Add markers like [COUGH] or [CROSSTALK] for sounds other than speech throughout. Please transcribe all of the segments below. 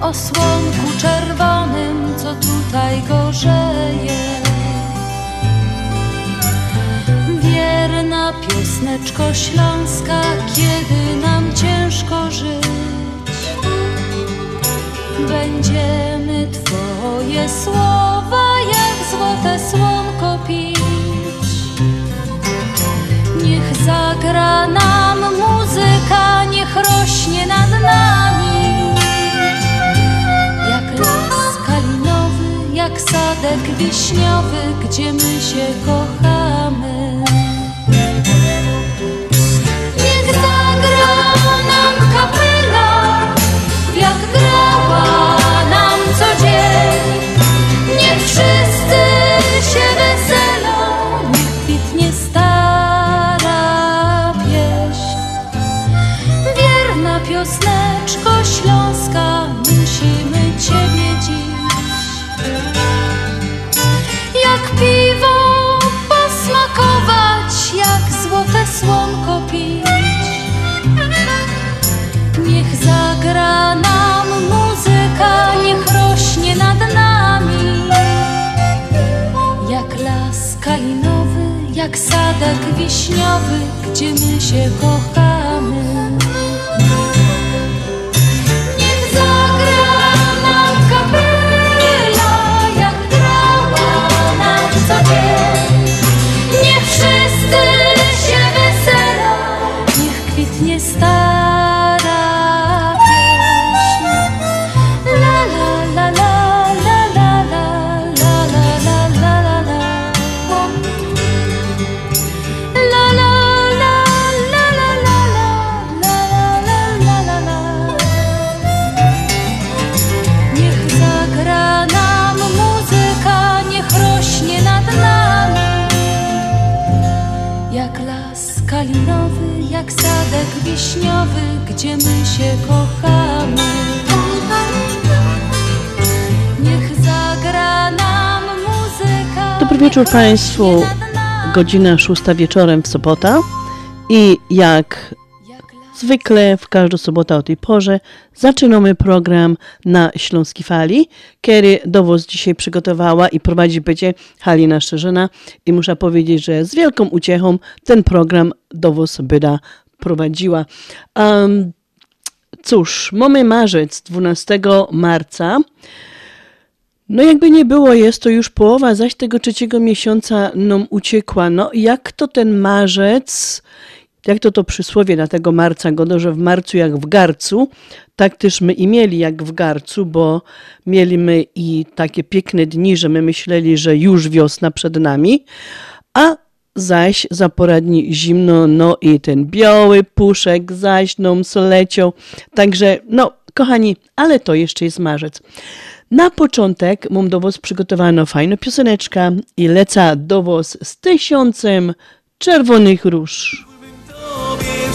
o słonku czerwonym, co tutaj gorzeje. Wierna piosneczko śląska, kiedy nam ciężko żyć. Będziemy Twoje słowa jak złote słonko pić. Niech zagra nam muzyka, niech rośnie nad nami sadek wiśniowy, gdzie my się kochamy. Niech zagra nam kapela, jak grała nam co dzień. Niech słonko pić. Niech zagra nam muzyka, niech rośnie nad nami. Jak las kalinowy, jak sadek wiśniowy, gdzie my się kochamy Dobry wieczór Państwu. Godzina szósta wieczorem w sobota i jak zwykle w każdą sobotę o tej porze zaczynamy program na Śląskiej Fali, który do Was dzisiaj przygotowała i prowadzi będzie Halina Szczerzyna i muszę powiedzieć, że z wielką uciechą ten program do Was byda prowadziła. Um, cóż, mamy marzec, 12 marca. No jakby nie było, jest to już połowa zaś tego trzeciego miesiąca nam uciekła. No jak to ten marzec, jak to to przysłowie na tego marca godo, że w marcu jak w garcu, tak też my i mieli jak w garcu, bo mieliśmy i takie piękne dni, że my myśleli, że już wiosna przed nami, a zaś za poradni zimno, no i ten biały puszek zaś nam leciał. Także, no, kochani, ale to jeszcze jest marzec. Na początek mam do Was przygotowano fajną pioseneczkę i leca do Was z tysiącem czerwonych róż. Tobie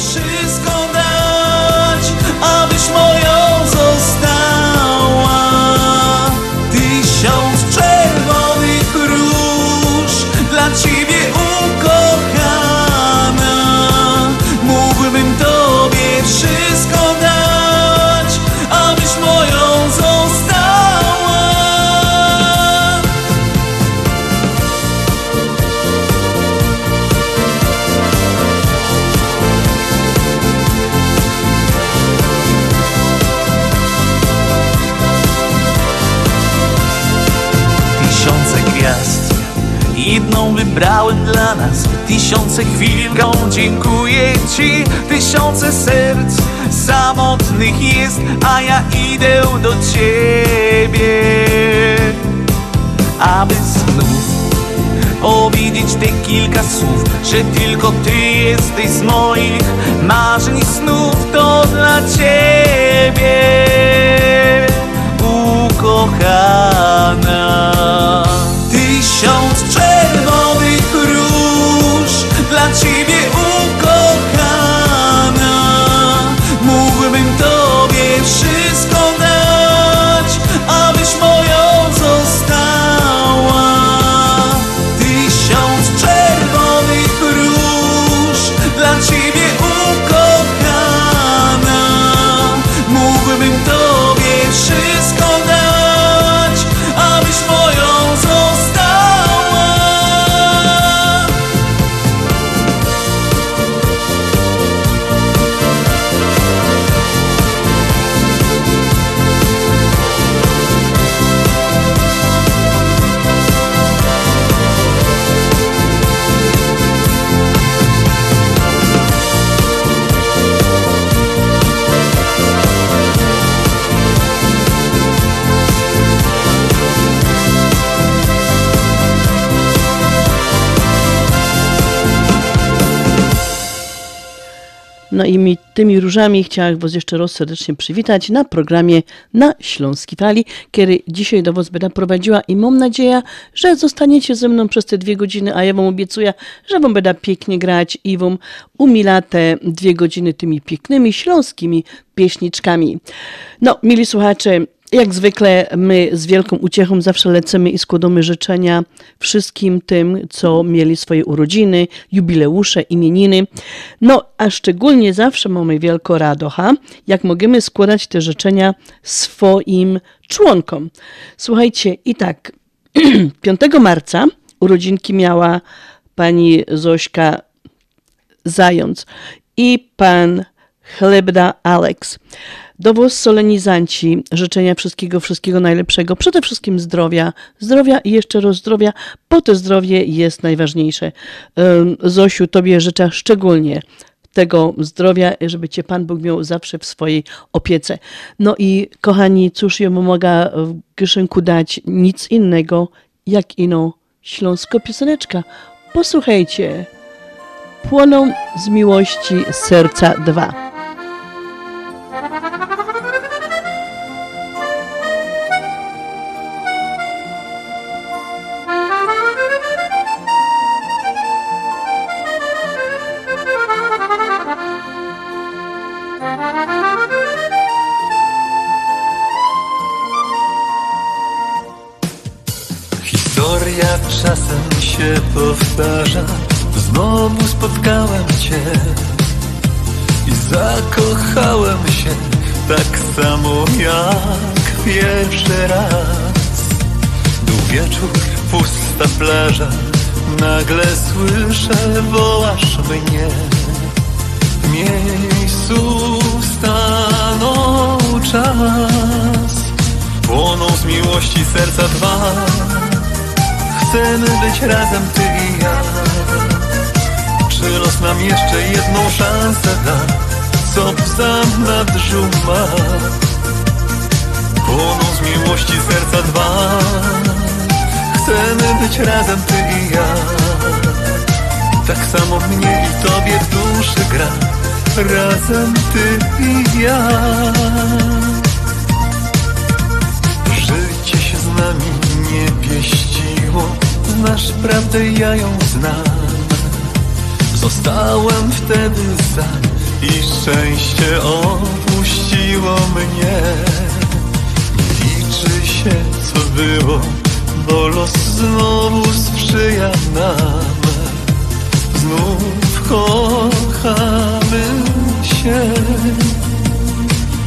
Jedną wybrałem dla nas. Tysiące chwil którą Dziękuję Ci. Tysiące serc Samotnych jest A ja idę do Ciebie. Aby znów Powiedzieć te kilka słów Że tylko Ty jesteś z moich Marzeń i snów To dla Ciebie Ukochana tysiąc trzech. No i mi, tymi różami chciałam Was jeszcze raz serdecznie przywitać na programie na Śląskiej Fali, kiedy dzisiaj do Was będę prowadziła i mam nadzieję, że zostaniecie ze mną przez te dwie godziny, a ja Wam obiecuję, że Wam będę pięknie grać i Wam umila te dwie godziny tymi pięknymi śląskimi pieśniczkami. No, mili słuchacze, jak zwykle my z wielką uciechą zawsze lecimy i składamy życzenia wszystkim tym, co mieli swoje urodziny, jubileusze, imieniny. No, a szczególnie zawsze mamy wielką radocha, jak możemy składać te życzenia swoim członkom. Słuchajcie, i tak, [CLEARS THROAT] 5 marca urodzinki miała pani Zośka Zając i pan Chlebda Alex. Do was solenizanci życzenia wszystkiego, wszystkiego najlepszego, przede wszystkim zdrowia, zdrowia i jeszcze raz zdrowia, bo to zdrowie jest najważniejsze. Zosiu, tobie życzę szczególnie tego zdrowia, żeby cię Pan Bóg miał zawsze w swojej opiece. No i kochani, cóż ja mogę w kieszonku dać nic innego, jak ino śląsko pioseneczka. Posłuchajcie. Płoną z miłości serca dwa. Zostałem wtedy sam I szczęście opuściło mnie. Nie liczy się co było Bo los znowu sprzyja nam. Znów kochamy się.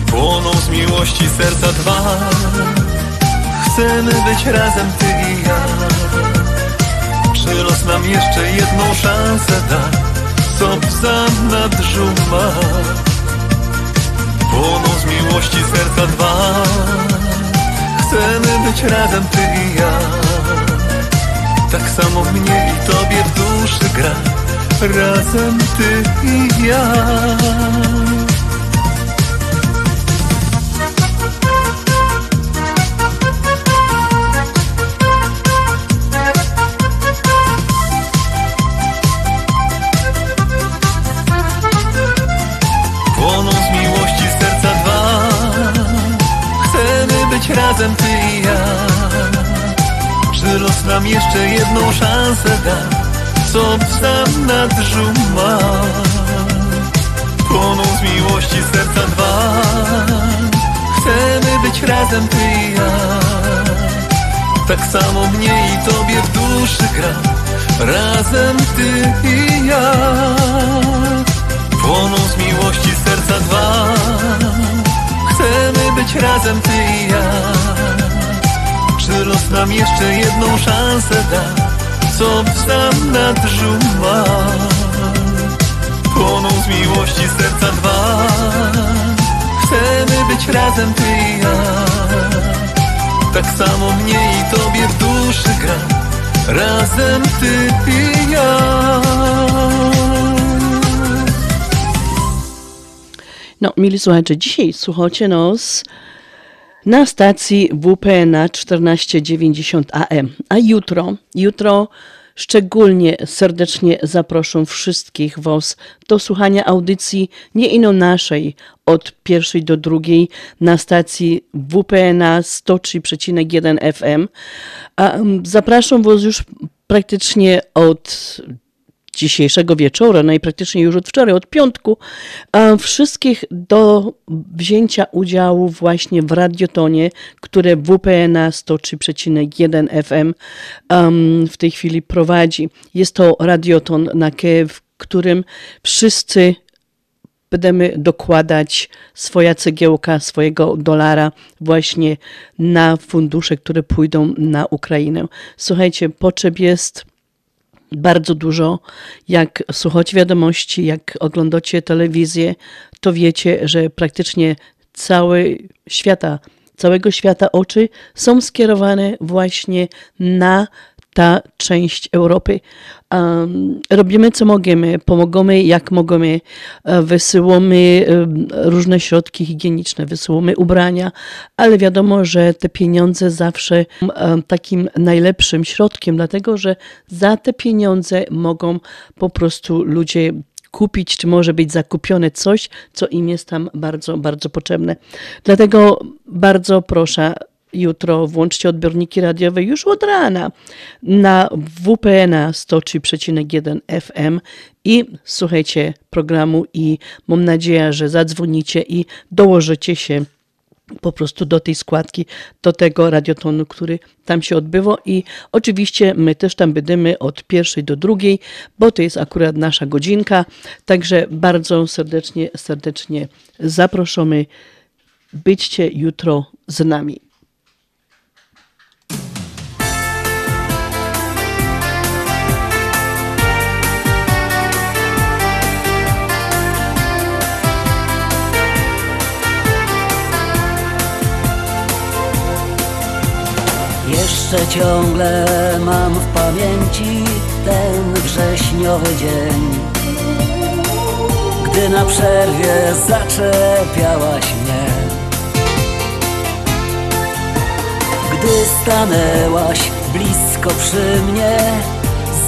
Płoną z miłości serca dwa. Chcemy być razem ty nam jeszcze jedną szansę da. Co w zanadrzu ma? Płoną z miłości serca dwa. Chcemy być razem ty i ja. Tak samo mnie i tobie w duszy gra. Razem ty i ja razem ty i ja. Czy los nam jeszcze jedną szansę da Co w zanadrzu ma. Płoną z miłości serca dwa. Chcemy być razem ty i ja. Tak samo mnie i tobie w duszy gra. Razem ty i ja. Płoną z miłości serca dwa. Chcemy być razem ty i ja. Czy los nam jeszcze jedną szansę da Co w zanadrzu ma. Płoną z miłości serca dwa. Chcemy być razem ty i ja. Tak samo mnie i tobie w duszy gra Razem ty i ja No, mili słuchacze, dzisiaj słuchacie nas na stacji WP na 1490 AM. A jutro, jutro Szczególnie serdecznie zaproszę wszystkich Was do słuchania audycji nie ino naszej od pierwszej do drugiej na stacji WPNA 103,1 FM. A, um, Zapraszam Was już praktycznie od dzisiejszego wieczoru, najpraktycznie już od wczoraj, od piątku, wszystkich do wzięcia udziału właśnie w radiotonie, które WPNA 103,1 FM w tej chwili prowadzi. Jest to radioton na w którym wszyscy będziemy dokładać swoja cegiełka, swojego dolara właśnie na fundusze, które pójdą na Ukrainę. Słuchajcie, potrzeb jest bardzo dużo. Jak słuchacie wiadomości, jak oglądacie telewizję, to wiecie, że praktycznie cały świata, całego świata oczy są skierowane właśnie na ta część Europy. Um, robimy co możemy, pomagamy jak możemy, wysyłamy różne środki higieniczne, wysyłamy ubrania, ale wiadomo, że te pieniądze zawsze um, takim najlepszym środkiem, dlatego że za te pieniądze mogą po prostu ludzie kupić, czy może być zakupione coś, co im jest tam bardzo, bardzo potrzebne. Dlatego bardzo proszę, jutro włączcie odbiorniki radiowe już od rana na WPNA 103,1 FM i słuchajcie programu i mam nadzieję, że zadzwonicie i dołożycie się po prostu do tej składki, do tego radiotonu, który tam się odbywa i oczywiście my też tam będziemy od pierwszej do drugiej, bo to jest akurat nasza godzinka, także bardzo serdecznie, serdecznie zapraszamy. Byćcie jutro z nami. Jeszcze ciągle mam w pamięci ten wrześniowy dzień. Gdy na przerwie zaczepiałaś mnie. Gdy stanęłaś blisko przy mnie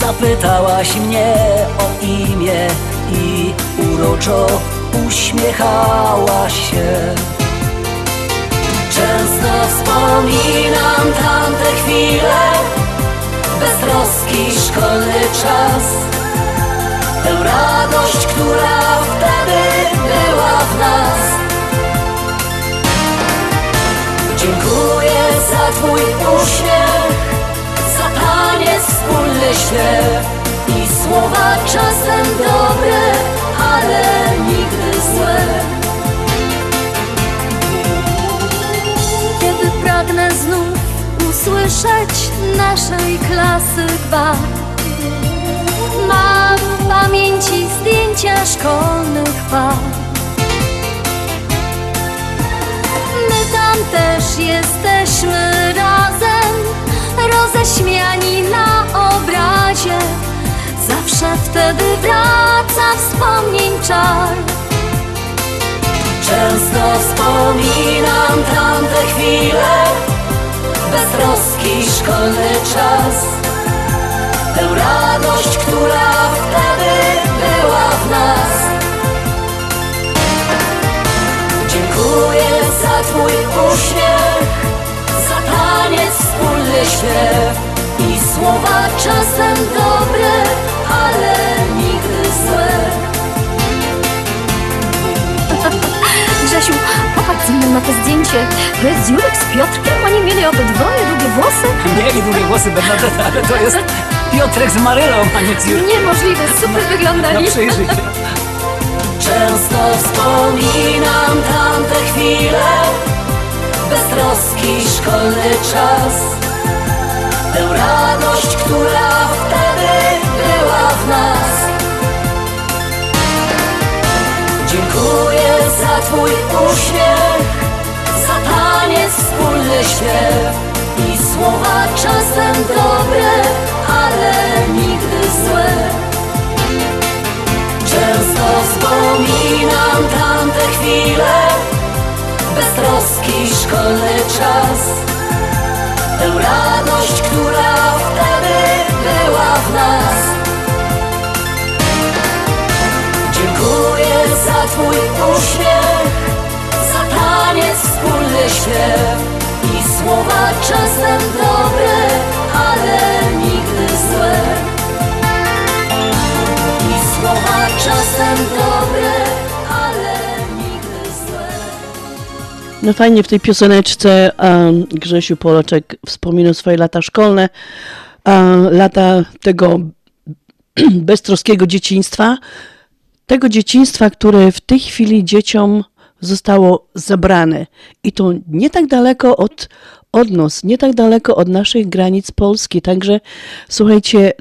Zapytałaś mnie o imię i uroczo uśmiechałaś się Często wspominam tamte chwile. Beztroski szkolny czas. Tę radość, która wtedy była w nas. Dziękuję za Twój uśmiech Za taniec, wspólny śpiew I słowa czasem dobre, ale nigdy złe pragnę znów usłyszeć naszej klasy gwar. Mam w pamięci zdjęcia szkolnych par. My tam też jesteśmy razem, roześmiani na obrazie. Zawsze wtedy wraca wspomnień czar. Często wspominam tamte chwile. Beztroski szkolny czas. Tę radość, która wtedy była w nas. Dziękuję za Twój uśmiech Grzesiu, popatrz ze mną na to zdjęcie. To jest Jurek z Piotrkiem? Oni mieli obydwoje długie włosy? Mieli długie włosy, Bernadetta, ale to jest Piotrek z Marylą, a nie z Jurkiem. Niemożliwe, super wyglądali. No przyjrzyj się. Często wspominam tamte chwile Beztroski szkolny czas Tę radość, która wtedy była w nas Dziękuję za Twój uśmiech Za taniec, wspólny śpiew. I słowa czasem dobre, ale nigdy złe. Często wspominam tamte chwile Beztroski szkolny czas. Tę radość, która wtedy była w nas uśmiech Zatanie wspólny śpiew. I słowa czasem dobre, ale nigdy złe. I słowa czasem dobre, ale nigdy złe. No fajnie w tej pioseneczce Grzesiu Poloczek wspomina swoje lata szkolne, lata tego [CLEARS THROAT] beztroskiego dzieciństwa, tego dzieciństwa, które w tej chwili dzieciom zostało zabrane. I to nie tak daleko od, od nas, nie tak daleko od naszych granic Polski. Także słuchajcie,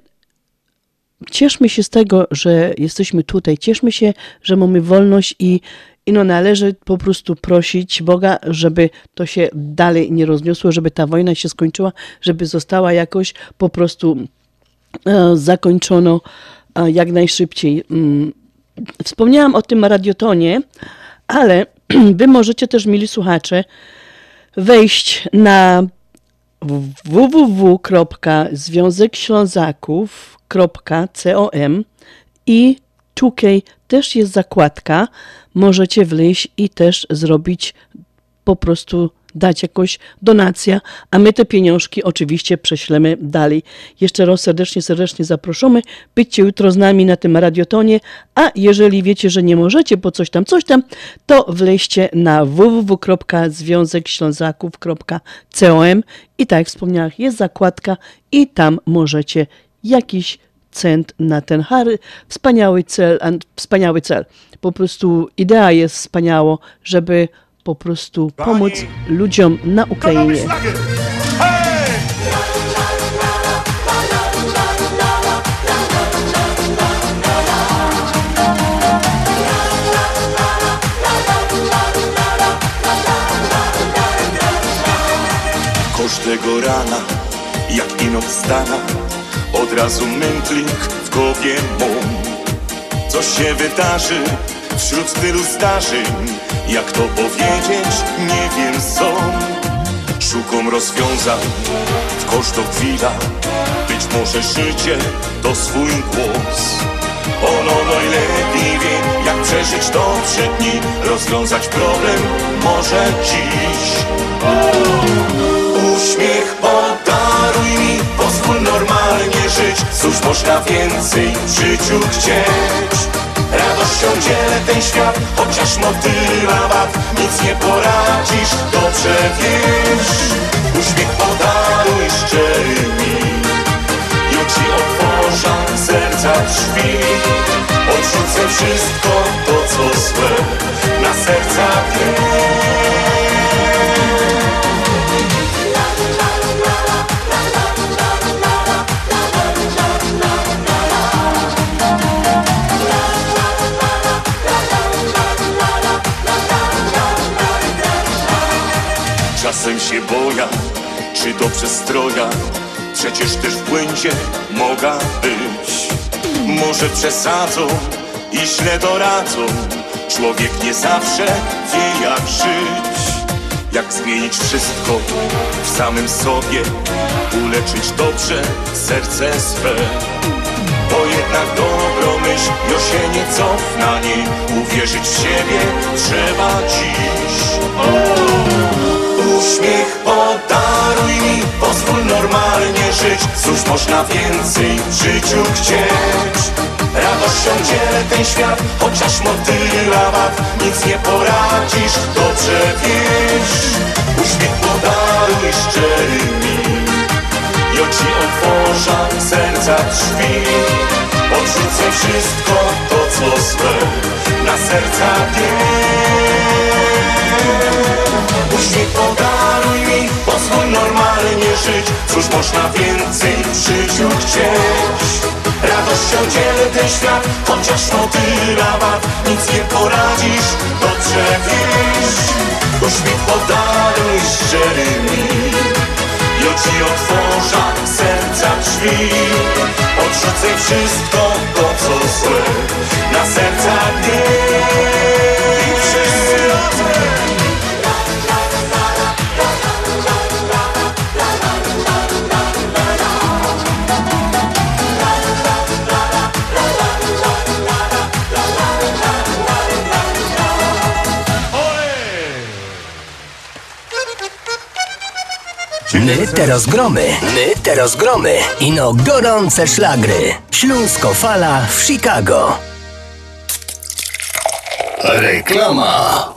cieszmy się z tego, że jesteśmy tutaj, cieszmy się, że mamy wolność i, i no należy po prostu prosić Boga, żeby to się dalej nie rozniosło, żeby ta wojna się skończyła, żeby została jakoś po prostu e, zakończono e, jak najszybciej. Wspomniałam o tym radiotonie, ale [CLEARS THROAT] wy możecie też, mili słuchacze, wejść na www.związekślązaków.com i tutaj też jest zakładka. Możecie wleźć i też zrobić po prostu dać jakąś donację, a my te pieniążki oczywiście prześlemy dalej. Jeszcze raz serdecznie, serdecznie zaproszamy. Byćcie jutro z nami na tym radiotonie, a jeżeli wiecie, że nie możecie, bo coś tam, coś tam, to wleźcie na www.związekślązaków.com i tak jak wspomniałam, jest zakładka i tam możecie jakiś cent na ten Harry. Wspaniały cel, wspaniały cel. Po prostu idea jest wspaniała, żeby po prostu pomóc ludziom na Ukrainie. Każdego rana, jak ino wstana Od razu mętlik w głowie mą Co się wydarzy wśród tylu zdarzeń Jak to powiedzieć, nie wiem co Szukam rozwiązań. W chwila Być może życie to swój głos. Ono najlepiej wie, jak przeżyć dobrze dni Rozwiązać problem może dziś. Uśmiech podaruj mi, pozwól normalnie żyć. Cóż można więcej w życiu chcieć Radością dzielę ten świat, chociaż motyla wad. Nic nie poradzisz, dobrze wiesz. Uśmiech podaruj szczery mi. Ja ci otworzę serca drzwi. Odrzucę wszystko to co złe Na serca dnie boja, czy dobrze stroja Przecież też w błędzie mogła być. Może przesadzą i źle doradzą. Człowiek nie zawsze wie jak żyć. Jak zmienić wszystko w samym sobie? Uleczyć dobrze serce swe. Bo jednak dobro myśl, jo się nie cofna nie Uwierzyć w siebie trzeba dziś Uśmiech podaruj mi, pozwól normalnie żyć. Cóż można więcej w życiu chcieć? Radością dzielę ten świat, chociaż motyla wad Nic nie poradzisz, dobrze wiesz. Uśmiech podaruj szczery mi. Ja ci otworzę serca drzwi. Odrzucę wszystko to co złe Na serca dnie mi, pozwól normalnie żyć. Cóż można więcej w życiu chcieć? Radością dzielę ten świat, chociaż motyla wad. Nic nie poradzisz, dobrze wiesz. Uśmiech podaruj szczery mi Ja ci otworzę serca drzwi. Odrzucę wszystko to co złe Na serca dnie te rozgromy, my te rozgromy. Ino gorące szlagry. Śląsko Fala w Chicago. Reklama.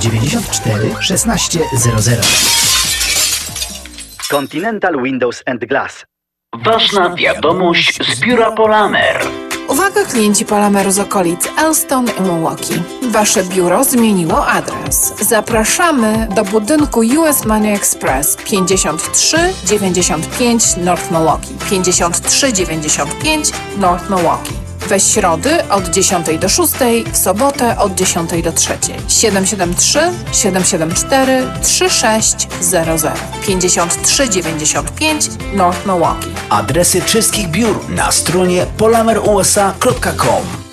794 1600. Continental Windows and Glass. Ważna wiadomość z biura Polamer. Uwaga klienci Polameru z okolic Elston i Milwaukee. Wasze biuro zmieniło adres. Zapraszamy do budynku US Money Express 5395 North Milwaukee. 5395 North Milwaukee. We środy od 10 do 6, w sobotę od 10 do 3. 773 774 3600 5395 North Milwaukee. Adresy wszystkich biur na stronie polamerusa.com.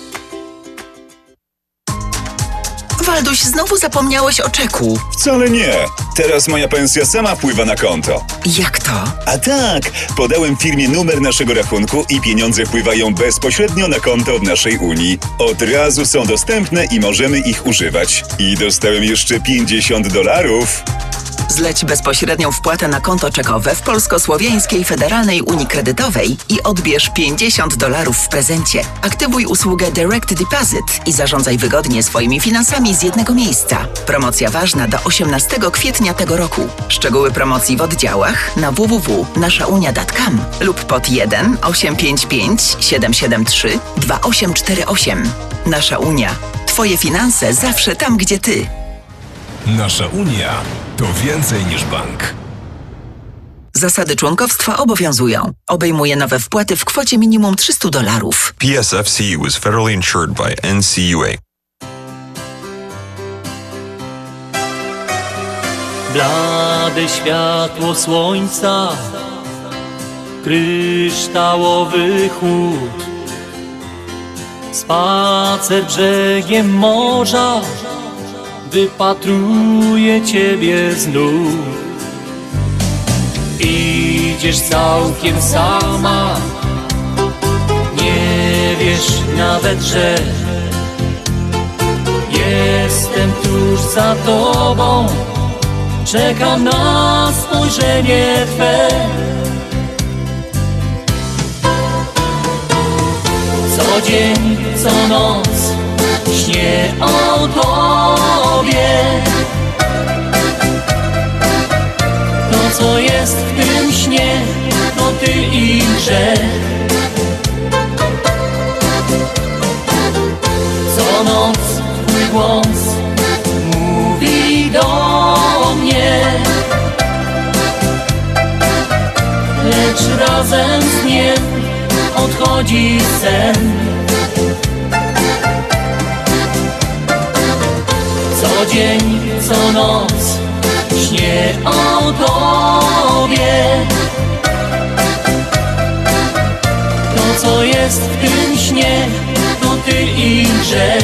Walduś, znowu zapomniałeś o czeku. Wcale nie. Teraz moja pensja sama wpływa na konto. Jak to? A tak, podałem firmie numer naszego rachunku i pieniądze wpływają bezpośrednio na konto w naszej Unii. Od razu są dostępne i możemy ich używać. I dostałem jeszcze 50 dolarów. Zleć bezpośrednią wpłatę na konto czekowe w Polsko-Słowiańskiej Federalnej Unii Kredytowej i odbierz 50 dolarów w prezencie. Aktywuj usługę Direct Deposit i zarządzaj wygodnie swoimi finansami z jednego miejsca. Promocja ważna do 18 kwietnia tego roku. Szczegóły promocji w oddziałach na www.naszaunia.com lub pod 1 855 773 2848. Nasza Unia. Twoje finanse zawsze tam, gdzie ty. Nasza Unia to więcej niż bank. Zasady członkowstwa obowiązują. Obejmuje nowe wpłaty w kwocie minimum 300 dolarów. PSFCU is federally insured by NCUA. Blade światło słońca, kryształowy chłód, spacer brzegiem morza, wypatruję ciebie znów. Idziesz całkiem sama, nie wiesz nawet, że jestem tuż za tobą. Czekam na spojrzenie Twe Co dzień, co noc Śnię o Tobie. To co jest w tym śnie To Ty i grzech. Co noc Twój głos mówi do mnie. Lecz razem z dniem odchodzi sen Co dzień, co noc śnię o Tobie. To co jest w tym śnie to Ty i grzech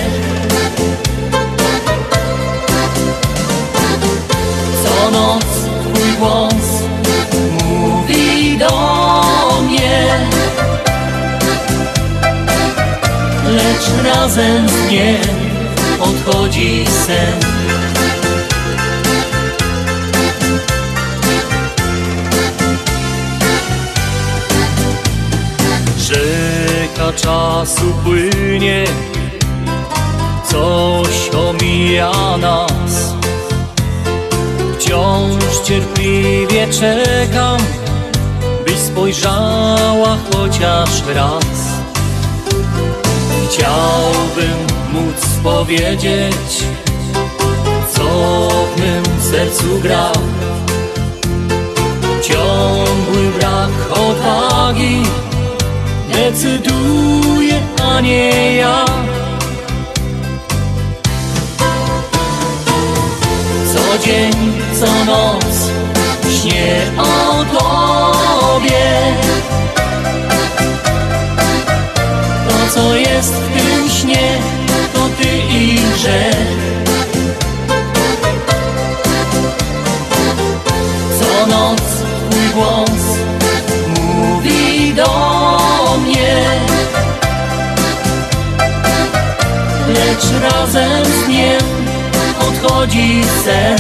Co noc Twój głos mówi do mnie. Lecz razem z dniem odchodzi sen. Rzeka czasu płynie Coś omija nas. Wciąż cierpliwie czekam Byś spojrzała chociaż raz. Chciałbym móc powiedzieć Co w mym sercu gra. Ciągły brak odwagi Decyduje, a nie ja. Co dzień, co noc Śnię o Tobie. To co jest w tym śnie To Ty i grzech Co noc Twój głos Mówi do mnie. Lecz razem z dniem odchodzi sen.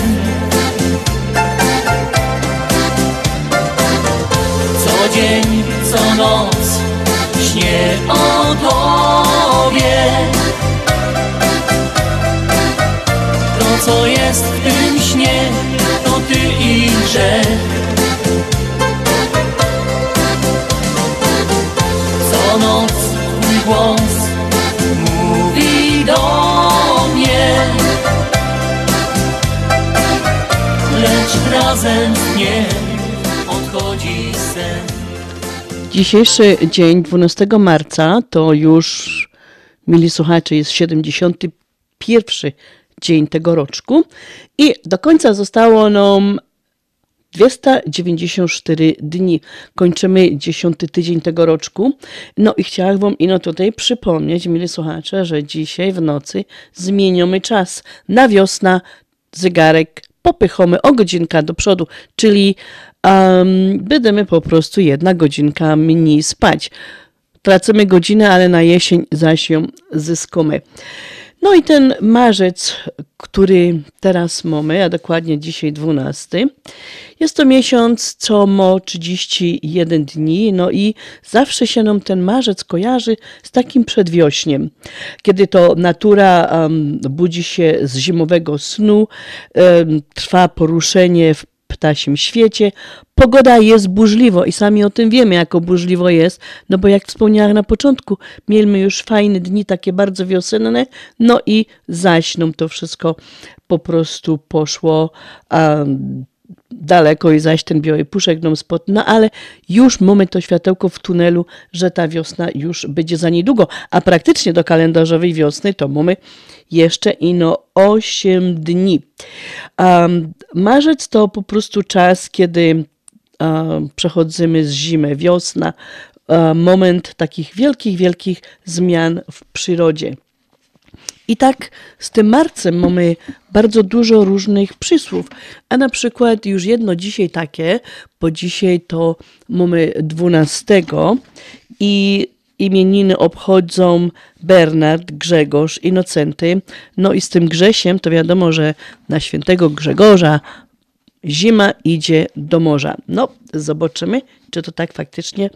Co dzień, co noc Śnię o Tobie co jest w tym śnie To Ty i grzech. Co noc Twój głos Mówi do mnie. Lecz razem z dniem odchodzi sen. Dzisiejszy dzień, 12 marca, to już, mili słuchacze, jest 71 dzień tego roczku i do końca zostało nam 294 dni. Kończymy 10 tydzień tego roczku. No i chciałam Wam ino tutaj przypomnieć, mili słuchacze, że dzisiaj w nocy zmieniamy czas. Na wiosna zegarek popychamy o godzinkę do przodu, czyli um, będziemy po prostu jedna godzinka mniej spać. Tracimy godzinę, ale na jesień zaś ją zyskamy. No i ten marzec, który teraz mamy, a dokładnie dzisiaj 12, jest to miesiąc, co ma 31 dni, no i zawsze się nam ten marzec kojarzy z takim przedwiośniem, kiedy to natura um, budzi się z zimowego snu, um, trwa poruszenie w ptasim świecie. Pogoda jest burzliwo i sami o tym wiemy, jako burzliwo jest, no bo jak wspomniałam na początku, mieliśmy już fajne dni, takie bardzo wiosenne, no i zaś nam to wszystko po prostu poszło daleko i zaś ten biały puszek nam spod, no ale już mamy to światełko w tunelu, że ta wiosna już będzie za niedługo, a praktycznie do kalendarzowej wiosny to mamy jeszcze ino 8 dni. Um, marzec to po prostu czas, kiedy um, przechodzimy z zimy, wiosna, um, moment takich wielkich, wielkich zmian w przyrodzie. I tak z tym marcem mamy bardzo dużo różnych przysłów, a na przykład już jedno dzisiaj takie, bo dzisiaj to mamy 12 i imieniny obchodzą Bernard, Grzegorz, Inocenty. No i z tym Grzesiem to wiadomo, że na świętego Grzegorza zima idzie do morza. No, zobaczymy, czy to tak faktycznie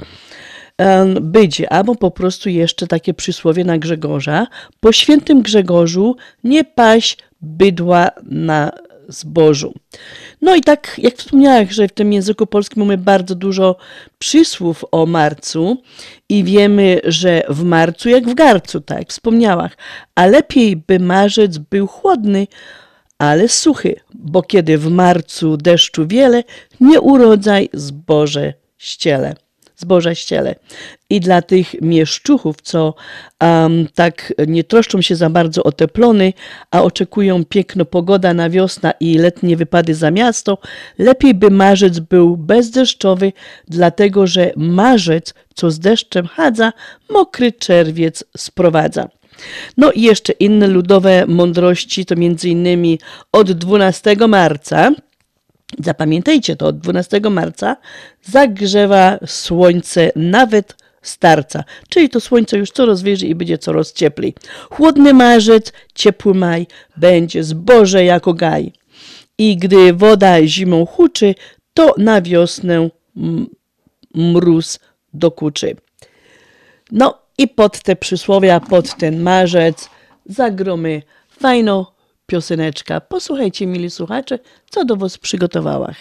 będzie, albo po prostu jeszcze takie przysłowie na Grzegorza. Po świętym Grzegorzu nie paść bydła na zbożu. No i tak, jak wspomniałam, że w tym języku polskim mamy bardzo dużo przysłów o marcu i wiemy, że w marcu jak w garcu, tak jak wspomniałam, a lepiej by marzec był chłodny, ale suchy, bo kiedy w marcu deszczu wiele, nie urodzaj zboże ściele zboża ściele. I dla tych mieszczuchów, co um, tak nie troszczą się za bardzo o te plony, a oczekują piękno pogoda na wiosna i letnie wypady za miasto, lepiej by marzec był bezdeszczowy, dlatego że marzec, co z deszczem chadza, mokry czerwiec sprowadza. No i jeszcze inne ludowe mądrości, to między innymi od 12 marca Zapamiętajcie to, od 12 marca zagrzewa słońce nawet starca, czyli to słońce już coraz wyżej i będzie coraz cieplej. Chłodny marzec, ciepły maj, będzie zboże jako gaj. I gdy woda zimą huczy, to na wiosnę mróz dokuczy. No i pod te przysłowia, pod ten marzec zagromy fajno pioseneczka. Posłuchajcie, mili słuchacze, co do was przygotowałam.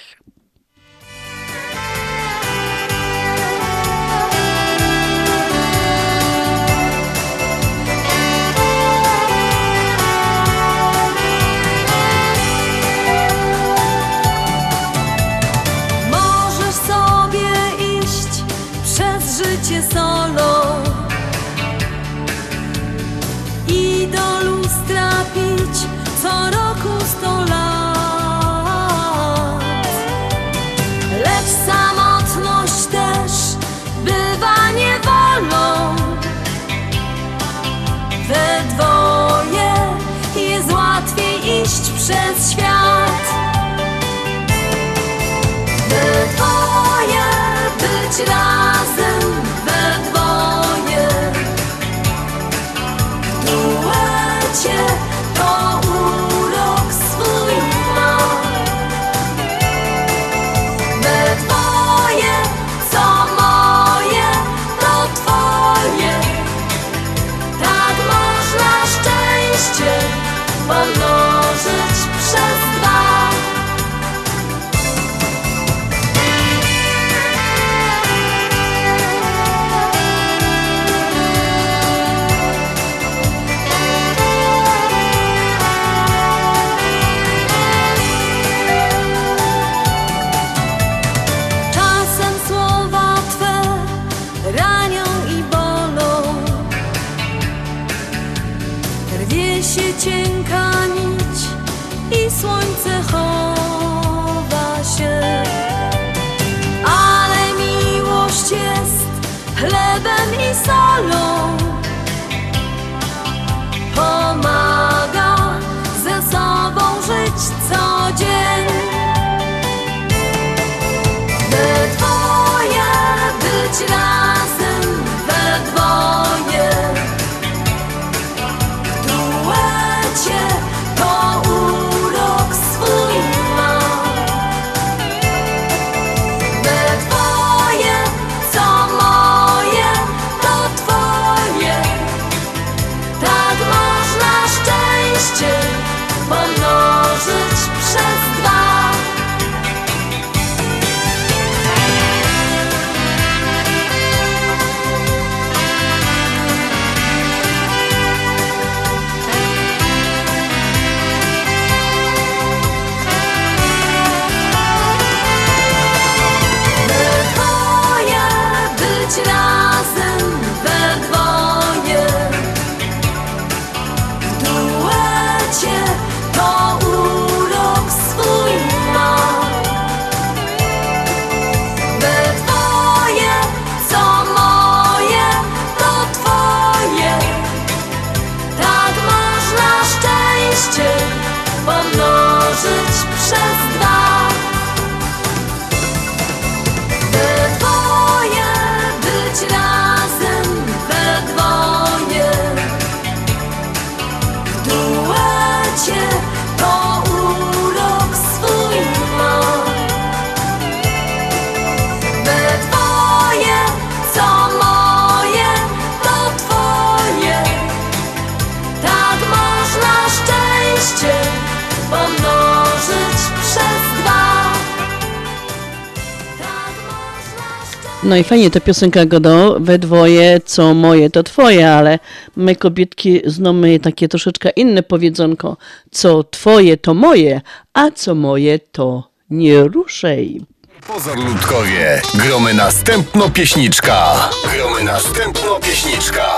i fajnie ta piosenka Godo, we dwoje, co moje, to twoje, ale my kobietki znamy takie troszeczkę inne powiedzonko, co twoje, to moje, a co moje, to nie ruszaj. Pozarludkowie, gromy następno pieśniczka, gromy następno pieśniczka.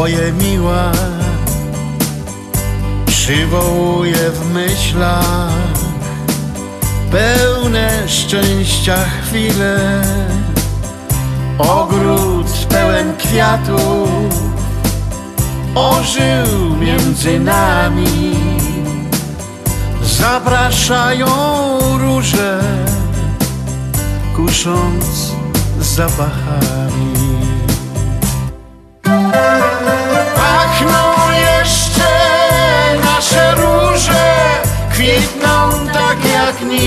Twoje miła, przywołuję w myślach pełne szczęścia chwile, ogród pełen kwiatów ożył między nami. Zapraszają róże, kusząc zapachami. Kwitną tak jak nigdy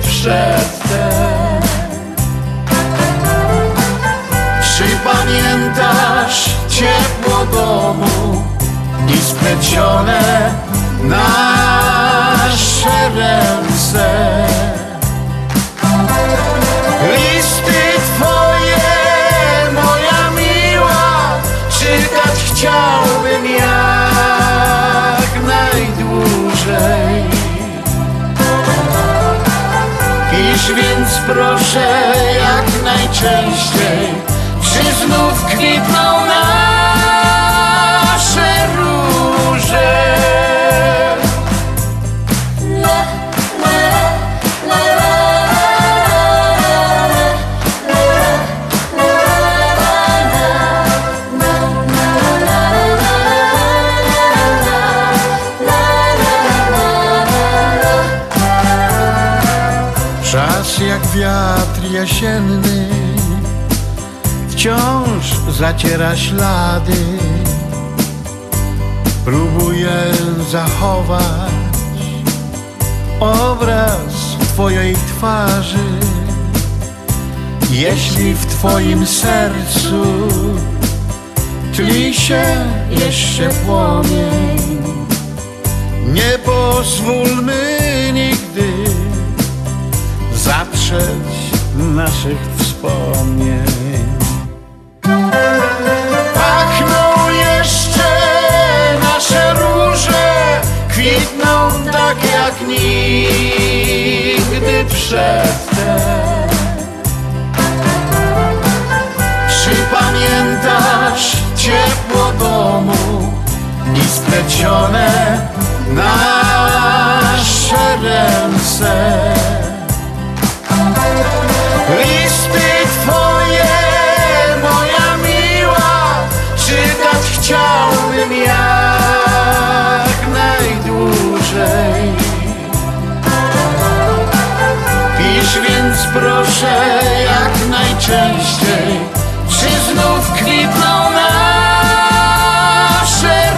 przedtem. Czy pamiętasz ciepło domu i splecione nasze ręce? Więc proszę jak najczęściej, czy znów kwitną nasze zaciera ślady. Próbuję zachować obraz Twojej twarzy. Jeśli w Twoim sercu tli się jeszcze płomień, nie pozwólmy nigdy zatrzeć naszych wspomnień. Jak nigdy przedtem. Czy pamiętasz ciepło domu i splecione nasze ręce? Listy twoje, moja miła, czytać chciałbym jak więc proszę jak najczęściej, czy znów kwitną nasze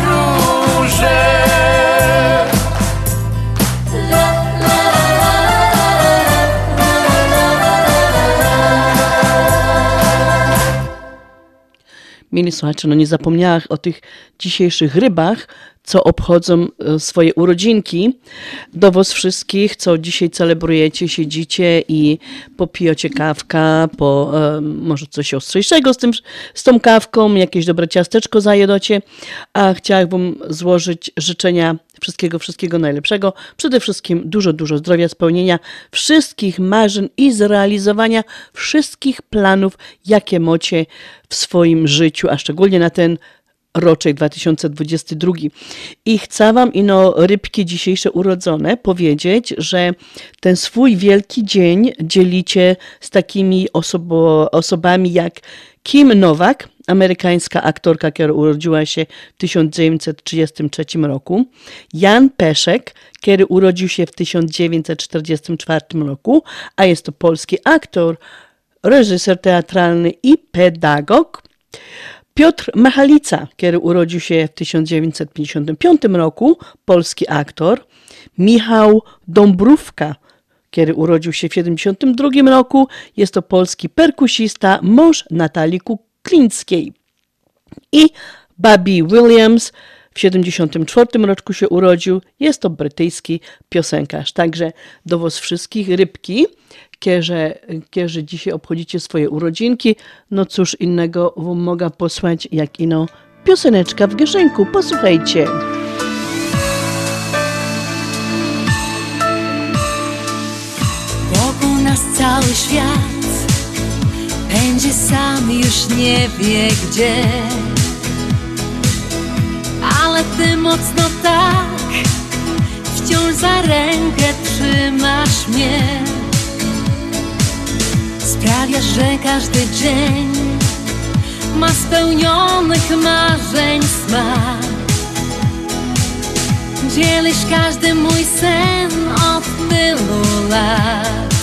róże? Mili słuchacze, no nie zapomniałam o tych dzisiejszych rybach, co obchodzą e, swoje urodzinki. Do was wszystkich, co dzisiaj celebrujecie, siedzicie i popijecie kawka, po może coś ostrzejszego z, tym, z tą kawką, jakieś dobre ciasteczko zajedocie, a chciałam wam złożyć życzenia wszystkiego, wszystkiego najlepszego. Przede wszystkim dużo, dużo zdrowia, spełnienia wszystkich marzeń i zrealizowania wszystkich planów, jakie macie w swoim życiu, a szczególnie na ten roczek 2022. I chcę Wam, ino rybki dzisiejsze urodzone, powiedzieć, że ten swój wielki dzień dzielicie z takimi osobo, osobami jak Kim Nowak, amerykańska aktorka, która urodziła się w 1933 roku, Jan Peszek, który urodził się w 1944 roku, a jest to polski aktor, reżyser teatralny i pedagog. Piotr Machalica, który urodził się w 1955 roku, polski aktor. Michał Dąbrówka, który urodził się w 1972 roku, jest to polski perkusista, mąż Natalii Kuklińskiej. I Bobby Williams w 1974 roku się urodził, jest to brytyjski piosenkarz. Także do was wszystkich rybki, kierze, kierze dzisiaj obchodzicie swoje urodzinki, no cóż innego wam mogę posłać, jak ino pioseneczka w kieszonku. Posłuchajcie. Wokół nas cały świat Będzie sam, już nie wie gdzie Ale ty mocno tak Wciąż za rękę trzymasz mnie Sprawiasz, że każdy dzień Ma spełnionych marzeń smak. Dzielisz każdy mój sen od tylu lat.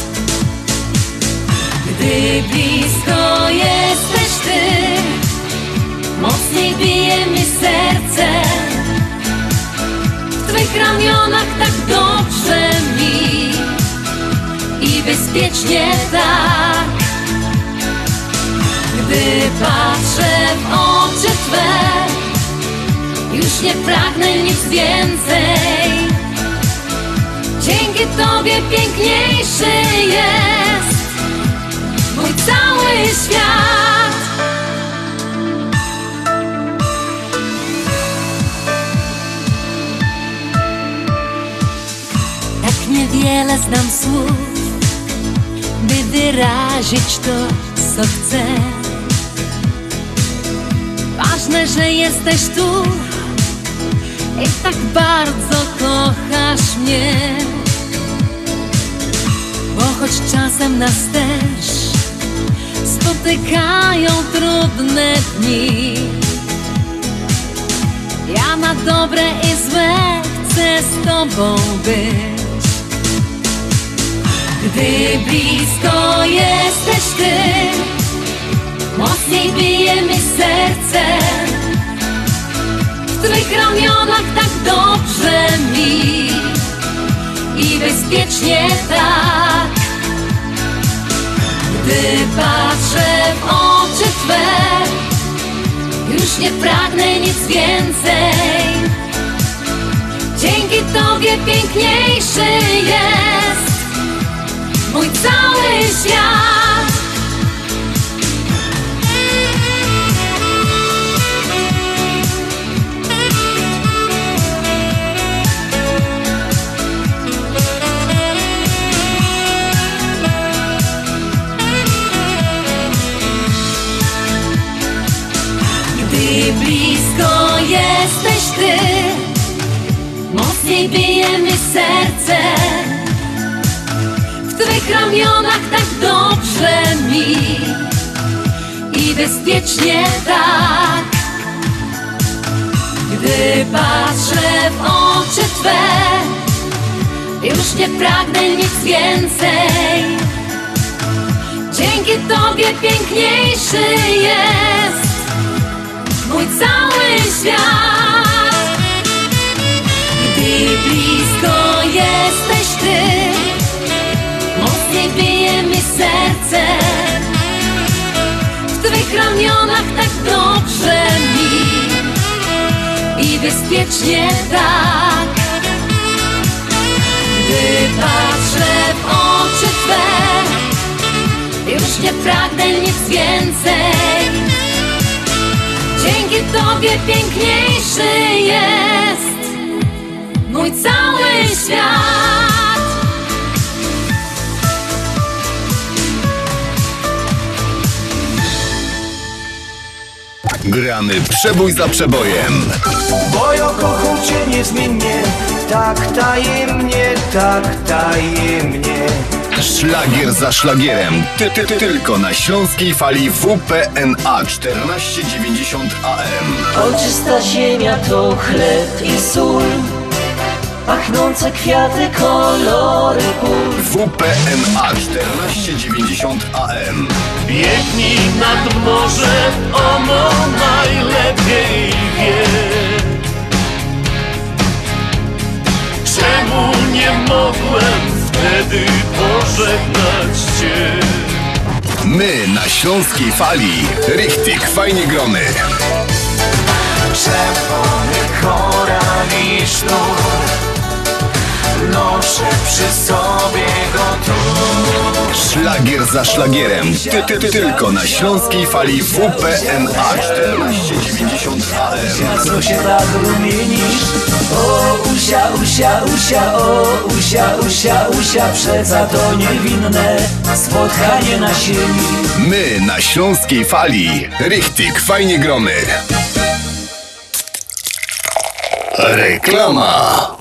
Gdy blisko jesteś ty Mocniej bije mi serce. W twych ramionach tak dobrze mi I bezpiecznie tak Gdy patrzę w oczy Twe już nie pragnę nic więcej. Dzięki Tobie piękniejszy jest Mój cały świat. Tak niewiele znam słów By wyrazić to, co chcę Ważne, że jesteś tu. I tak bardzo kochasz mnie. Bo choć czasem nas też Spotykają trudne dni. Ja na dobre i złe chcę z tobą być. Gdy blisko jesteś ty Mocniej bije mi serce. W Twych ramionach tak dobrze mi. I bezpiecznie tak. Gdy patrzę w oczy Twe Już nie pragnę nic więcej. Dzięki Tobie piękniejszy jest Mój cały świat Mocniej bije mi serce. W Twych ramionach tak dobrze mi. I bezpiecznie tak. Gdy patrzę w oczy Twe Już nie pragnę nic więcej. Dzięki Tobie piękniejszy jest mój cały świat blisko jesteś Ty. Mocniej bije mi serce. W Twych ramionach tak dobrze mi. I bezpiecznie tak. Gdy patrzę w oczy Twe Już nie pragnę nic więcej. Dzięki Tobie piękniejszy jest mój cały świat. Gramy przebój za przebojem. Bo ja kocham Cię niezmiennie Tak tajemnie, tak tajemnie Szlagier za szlagierem. Ty, ty, ty, tylko na śląskiej fali WPNA 1490 AM. O czysta ziemia to chleb i sól Pachnące kwiaty, kolory pól WPNA 1490 AM. Biegnij nad morze, ono najlepiej wie Czemu nie mogłem wtedy pożegnać Cię? My na śląskiej fali. Richtig, fajnie gromy. Czerwony koral i sznur noszę przy sobie go tu Szlagier za szlagierem. Ty, ty, ty, tylko na śląskiej fali WPNA 1490 AM. Co się tak rumienisz? O, usia, usia, usia, o, usia, usia, usia Przeca to niewinne spotkanie na sieni My na śląskiej fali. Richtig, fajnie gromy. Reklama.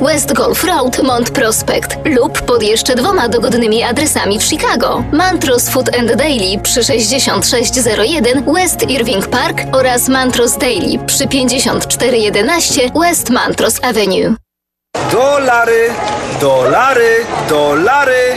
West Golf Road, Mont Prospect lub pod jeszcze dwoma dogodnymi adresami w Chicago. Mantros Food and Daily przy 6601 West Irving Park oraz Mantros Daily przy 5411 West Mantros Avenue. Dolary, dolary, dolary,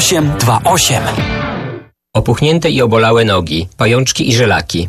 0828. Opuchnięte i obolałe nogi, pajączki i żelaki,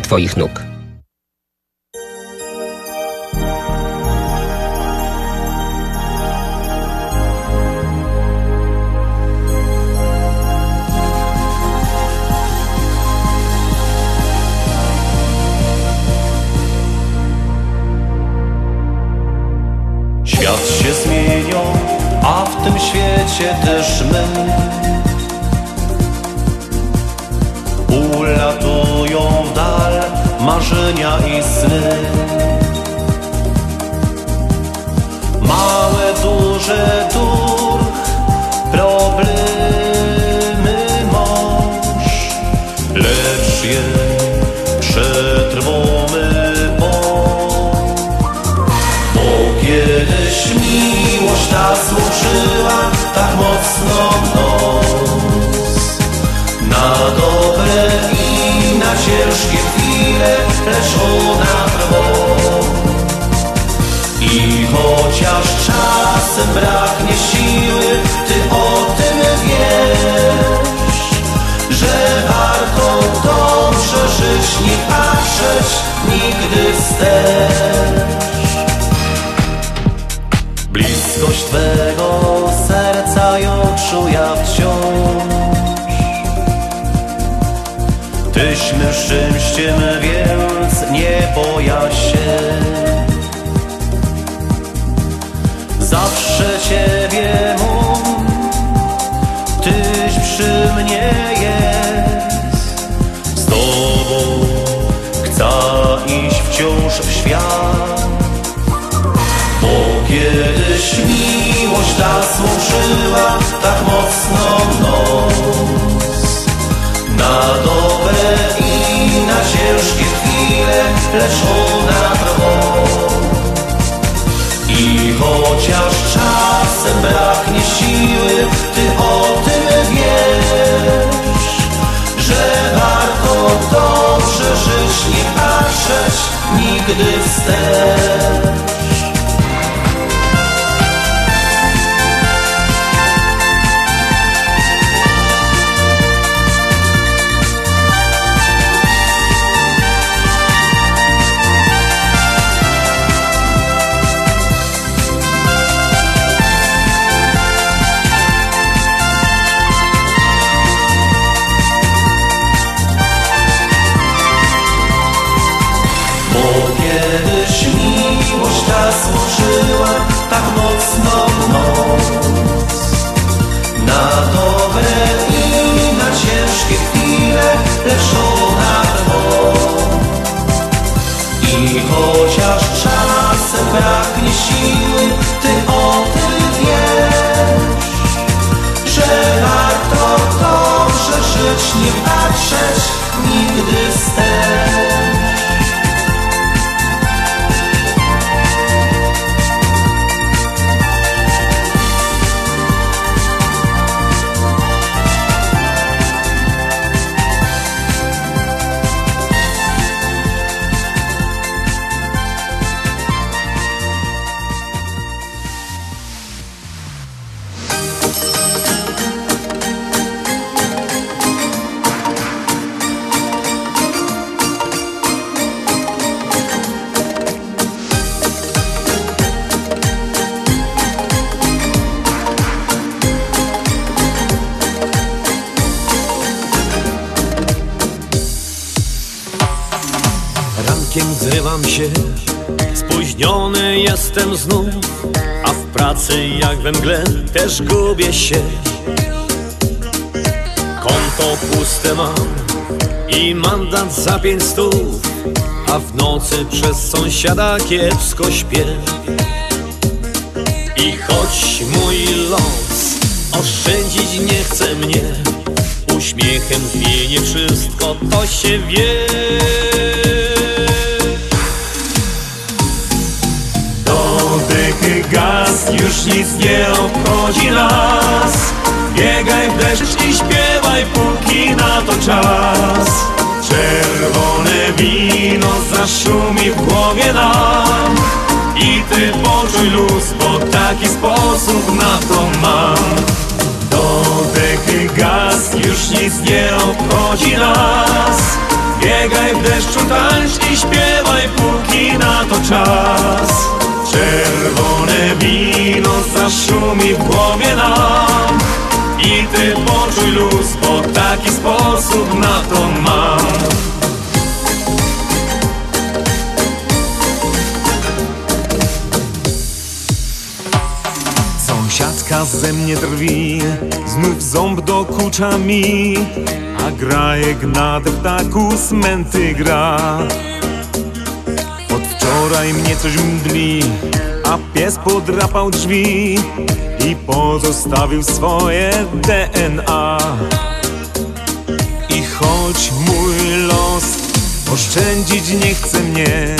Twoich nóg. Rankiem zrywam się, spóźniony jestem znów A w pracy jak we mgle też gubię się. Konto puste mam i mandat za pięć stów A w nocy przez sąsiada kiepsko śpię. I choć mój los oszczędzić nie chce mnie Uśmiechem zmienię wszystko, to się wie Dodechy gaz, już nic nie obchodzi nas. Biegaj w deszcz i śpiewaj, póki na to czas. Czerwone wino zaszumi w głowie nam. I ty poczuj luz, bo taki sposób na to mam. Dodechy gaz, już nic nie obchodzi nas. Biegaj w deszczu, tańcz i śpiewaj, póki na to czas Czerwone wino zaszumi w głowie nam I ty poczuj luz, bo taki sposób na to mam. Sąsiadka ze mnie drwi, znów ząb dokucza mi A grajek na deptaku smęty gra wczoraj mnie coś mdli, a pies podrapał drzwi I pozostawił swoje DNA I choć mój los oszczędzić nie chce mnie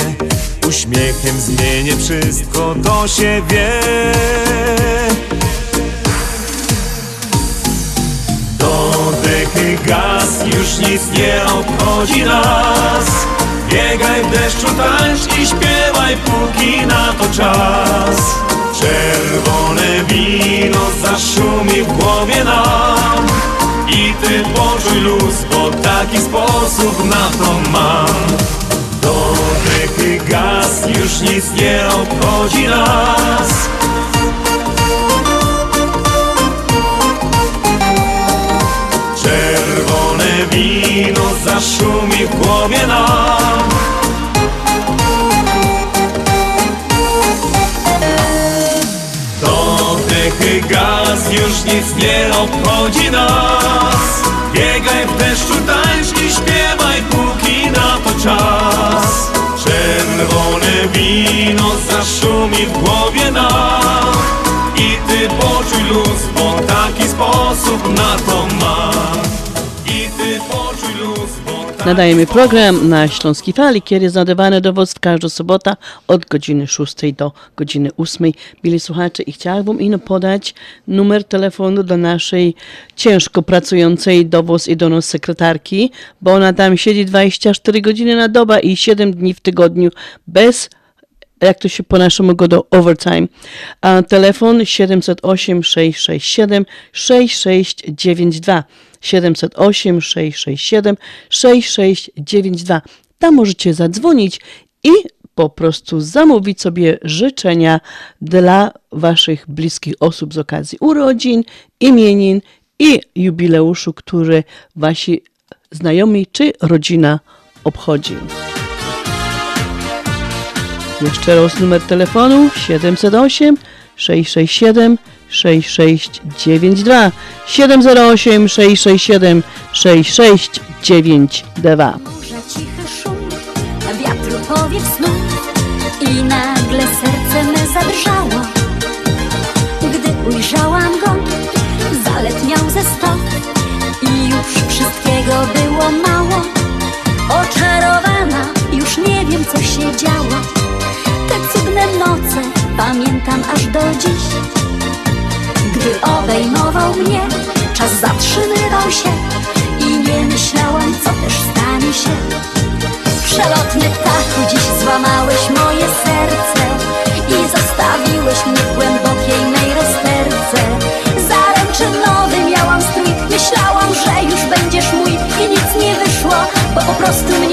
Uśmiechem zmienię wszystko, to się wie. Dodechy gaz, już nic nie obchodzi nas Biegaj w deszczu, tańcz i śpiewaj, póki na to czas. Czerwone wino zaszumi w głowie nam I ty poczuj luz, bo taki sposób na to mam. Dodechy gaz, już nic nie obchodzi nas wino zaszumi w głowie nam. Dodechy gaz, już nic nie obchodzi nas. Biegaj w deszczu, tańcz i śpiewaj, póki na to czas. Czerwone wino zaszumi w głowie nam. I ty poczuj luz, bo taki sposób na to mam Nadajemy program na Śląskiej Fali, jest nadawany do Was w każdą sobotę od godziny 6 do godziny 8. Byli słuchacze i chciałabym ino podać numer telefonu do naszej ciężko pracującej do Was i do nas sekretarki, bo ona tam siedzi 24 godziny na dobę i 7 dni w tygodniu bez jak to się po naszemu go do overtime. A telefon 708 667 6692. 708 667 6692. Tam możecie zadzwonić i po prostu zamówić sobie życzenia dla Waszych bliskich osób z okazji urodzin, imienin i jubileuszu, który Wasi znajomi czy rodzina obchodzi. Jeszcze raz numer telefonu 708 667 6692 708 667 6692 Morza cichy szum, wiatru powiew snu I nagle serce me zadrżało. Gdy ujrzałam go, zalet miał ze sto I już wszystkiego było mało. Oczarowana, już nie wiem co się działo. Te cudne noce pamiętam aż do dziś Gdy obejmował mnie, czas zatrzymywał się I nie myślałam, co też stanie się. Przelotny ptachu, dziś złamałeś moje serce I zostawiłeś mnie w głębokiej mej rozterce Zaręczynowy miałam strój, myślałam, że już będziesz mój I nic nie wyszło, bo po prostu mnie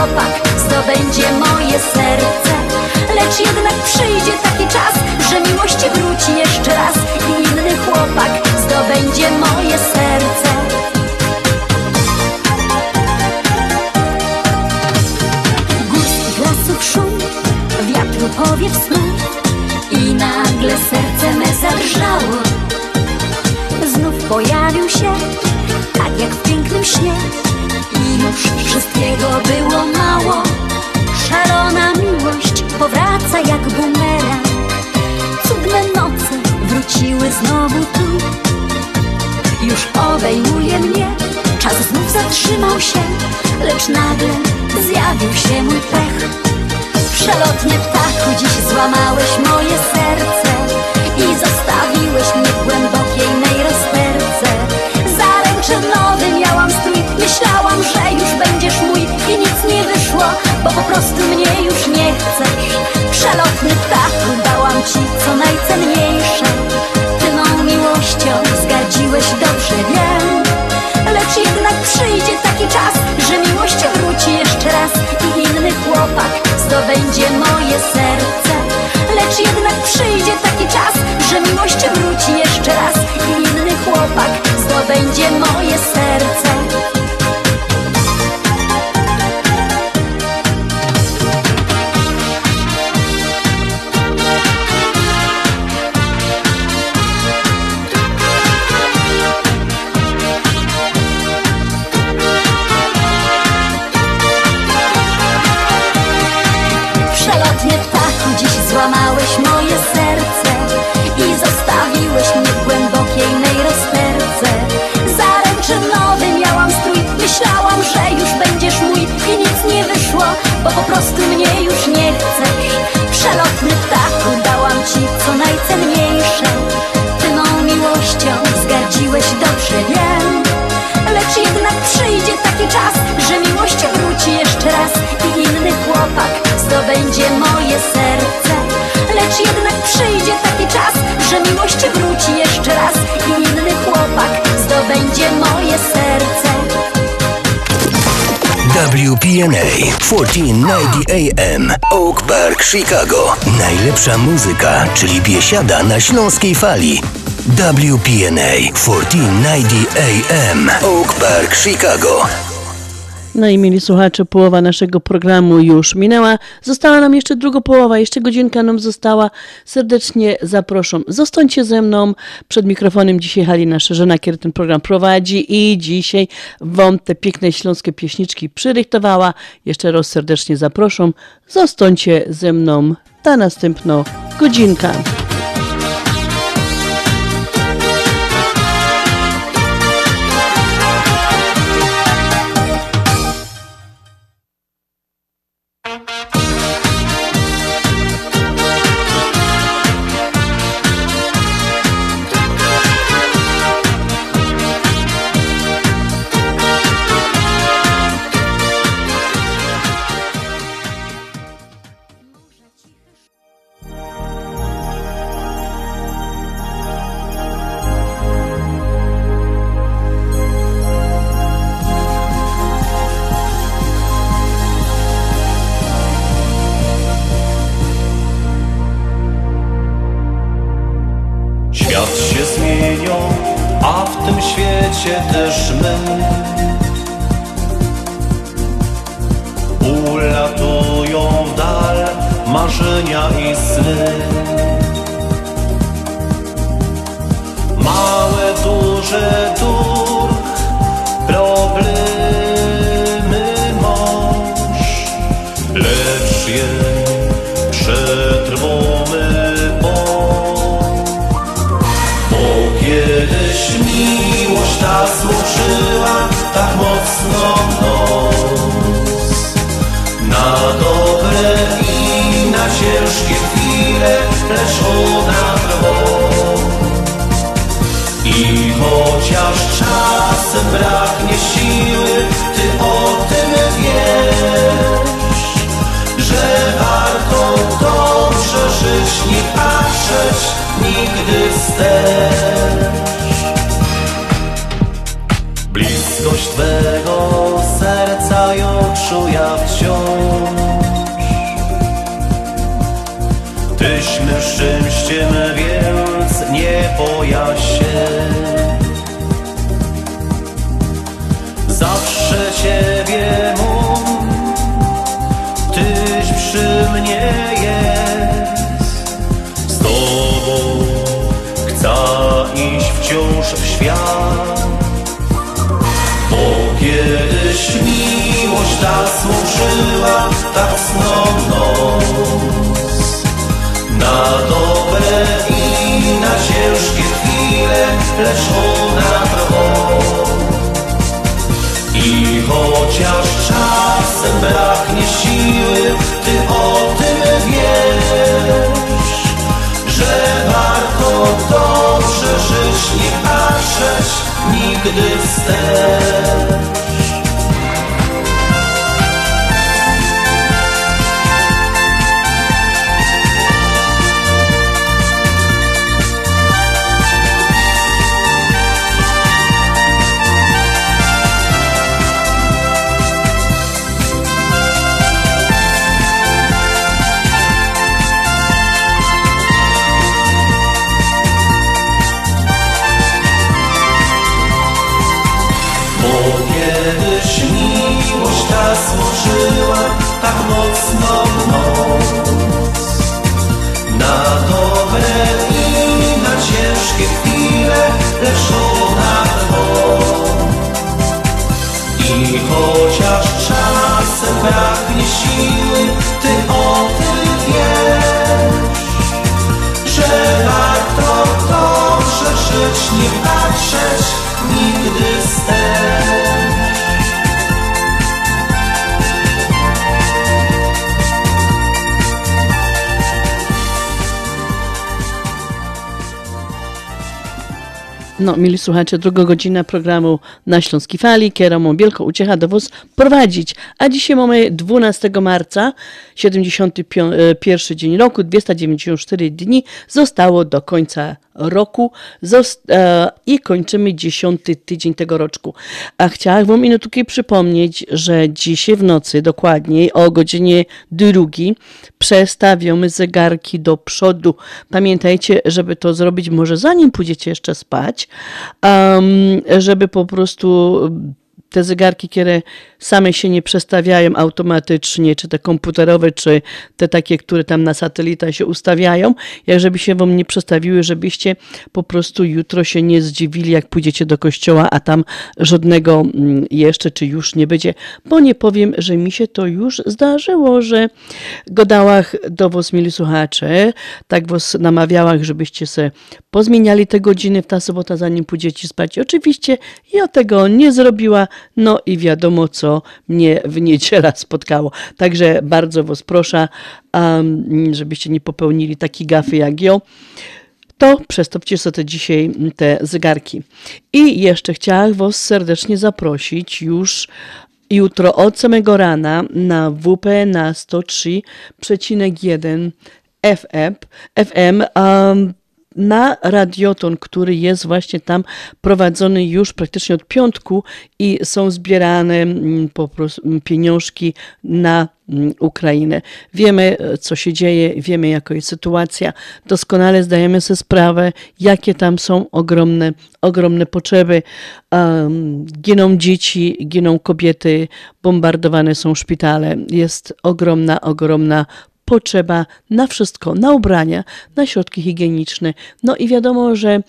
chłopak zdobędzie moje serce. Lecz jednak przyjdzie taki czas, że miłość wróci jeszcze raz. I inny chłopak zdobędzie moje serce. Górskich lasów szum, wiatru powiew snu. I nagle serce me zadrżało. Znów pojawił się, tak jak w pięknym śnie wszystkiego było mało. Szalona miłość powraca jak bumerang. Cudne noce wróciły znowu tu. Już obejmuje mnie, czas znów zatrzymał się Lecz nagle zjawił się mój pech. Przelotny ptachu, dziś złamałeś moje serce I zostawiłeś mnie prostu mnie już nie chcesz. Przelotny ptachu, dałam ci co najcenniejsze. Ty mą miłością zgardziłeś, dobrze wiem. Lecz jednak przyjdzie taki czas, że miłość wróci jeszcze raz I inny chłopak zdobędzie moje serce. Lecz jednak przyjdzie taki czas, że miłość wróci czas, że miłość wróci jeszcze raz I inny chłopak zdobędzie moje serce Lecz jednak przyjdzie taki czas, że miłość wróci jeszcze raz I inny chłopak zdobędzie moje serce WPNA 1490 AM Oak Park, Chicago. Najlepsza muzyka, czyli biesiada na śląskiej fali. WPNA 1490 AM Oak Park, Chicago. No i mieli słuchacze, połowa naszego programu już minęła. Została nam jeszcze druga połowa, jeszcze godzinka nam została. Serdecznie zapraszam. Zostańcie ze mną. Przed mikrofonem dzisiaj Halina Szerzena, kiedy ten program prowadzi i dzisiaj Wam te piękne śląskie pieśniczki przyrychtowała. Jeszcze raz serdecznie zapraszam. Zostańcie ze mną. Ta następna godzinka. Mocno noc Na dobre i na ciężkie chwile, lecz ona trwa I chociaż czasem braknie siły, ty o tym wiesz Że warto to przeżyć, nie patrzeć No, mieli słuchacze, druga godzina programu na Śląskiej Fali, kierową wielką uciecha do was prowadzić. A dzisiaj mamy 12 marca, 71 dzień roku, 294 dni zostało do końca roku Zost e, i kończymy 10 tydzień tego roczku. A chciałam wam minutki przypomnieć, że dzisiaj w nocy, dokładniej o godzinie drugiej, przestawiamy zegarki do przodu. Pamiętajcie, żeby to zrobić może zanim pójdziecie jeszcze spać, żeby po prostu te zegarki, które same się nie przestawiają automatycznie, czy te komputerowe, czy te takie, które tam na satelita się ustawiają, jak żeby się wam nie przestawiły, żebyście po prostu jutro się nie zdziwili, jak pójdziecie do kościoła, a tam żadnego mm, jeszcze, czy już nie będzie, bo nie powiem, że mi się to już zdarzyło, że godałach do was, mieli słuchacze, tak was namawiałach, żebyście se pozmieniali te godziny w ta sobota, zanim pójdziecie spać. Oczywiście ja tego nie zrobiła, no i wiadomo, co mnie w niedzielę spotkało. Także bardzo was proszę, żebyście nie popełnili takiej gafy jak ja to przestopcie sobie dzisiaj te zegarki. I jeszcze chciałam Was serdecznie zaprosić już jutro od samego rana na WP na 103,1 FM, FM um, na radioton, który jest właśnie tam prowadzony już praktycznie od piątku i są zbierane mm, po prostu mm, pieniążki na mm, Ukrainę. Wiemy, e, co się dzieje, wiemy, jaka jest sytuacja. Doskonale zdajemy sobie sprawę, jakie tam są ogromne, ogromne potrzeby. Um, giną dzieci, giną kobiety, bombardowane są szpitale. Jest ogromna, ogromna potrzeba na wszystko, na ubrania, na środki higieniczne. No i wiadomo, że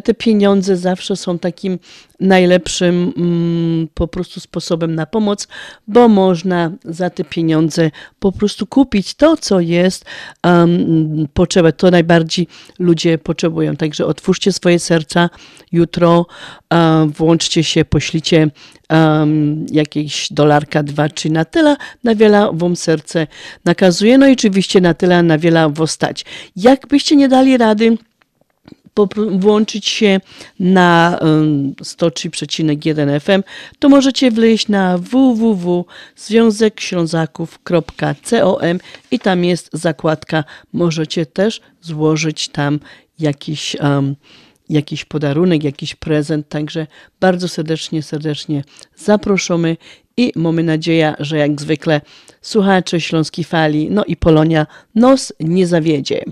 te pieniądze zawsze są takim najlepszym mm, po prostu sposobem na pomoc, bo można za te pieniądze po prostu kupić to, co jest um, to najbardziej ludzie potrzebują. Także otwórzcie swoje serca jutro, um, włączcie się, poślicie um, jakieś dolarka, dwa, trzy na tyle, na wiele wam serce nakazuje, no i oczywiście na tyle, na wiele wostać. Jakbyście nie dali rady, włączyć się na 103,1 FM, to możecie wleźć na www.związekślązaków.com i tam jest zakładka. Możecie też złożyć tam jakiś, um, jakiś podarunek, jakiś prezent. Także bardzo serdecznie, serdecznie zaproszamy i mamy nadzieję, że jak zwykle słuchacze Śląskiej Fali, no i Polonia nos nie zawiedzie.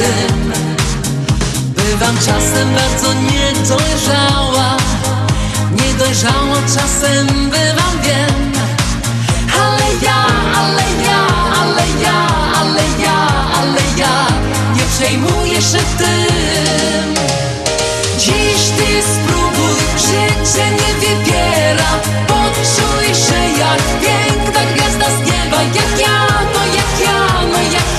Tym Bywam czasem bardzo niedojrzała Niedojrzała czasem bywam, wiem Ale ja, ale ja, ale ja, ale ja, ale ja Nie przejmuję się tym. Dziś ty spróbuj, życie nie wybiera. Poczuj się jak piękna gwiazda z nieba Jak ja, no jak ja, no jak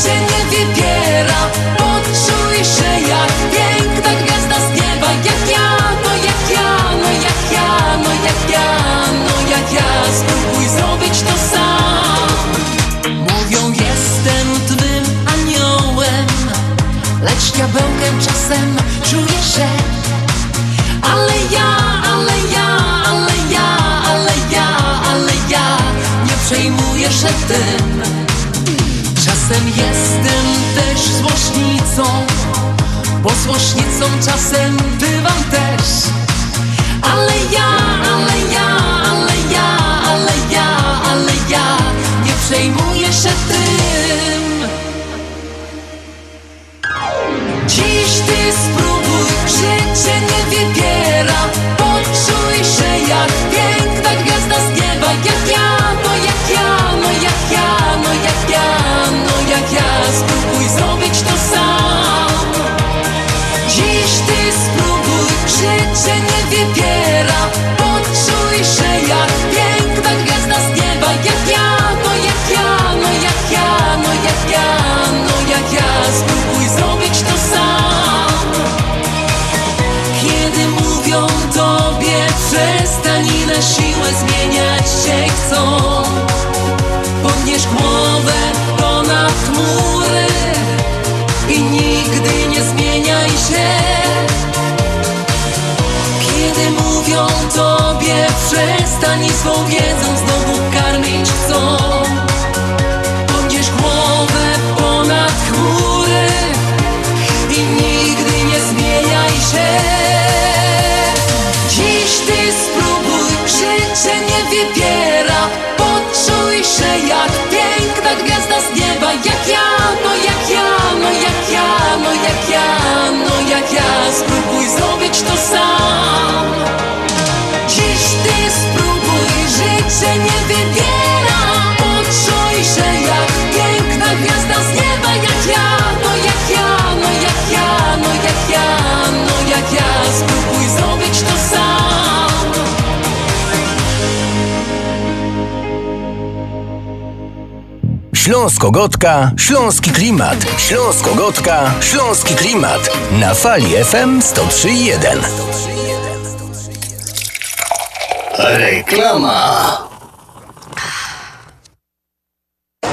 życie nie wybiera Poczuj się jak piękna gwiazda z nieba. Jak ja, no jak ja, no jak ja, no jak ja, no jak ja. Spróbuj zrobić to sam. Mówią jestem twym aniołem. Lecz diabełkiem czasem czuję się. Ale ja, ale ja, ale ja, ale ja, ale ja Nie przejmuję się tym Czasem jestem też złośnicą Bo złośnicą czasem bywam też. Ale ja, ale ja, chcą Podnieś głowę ponad chmury i nigdy nie zmieniaj się. Kiedy mówią tobie przestań i swą wiedzą znowu karmić chcą. Podnieś głowę ponad chmury i nigdy nie zmieniaj się. Dziś ty spróbuj, życie nie wybiera. No jak ja, no jak ja. Spróbuj zrobić to sam. Śląsko-Gotka, Śląski Klimat. Śląsko-Gotka, Śląski Klimat. Na fali FM 103.1. Reklama.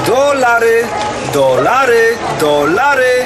Dolary, dolary, dolary,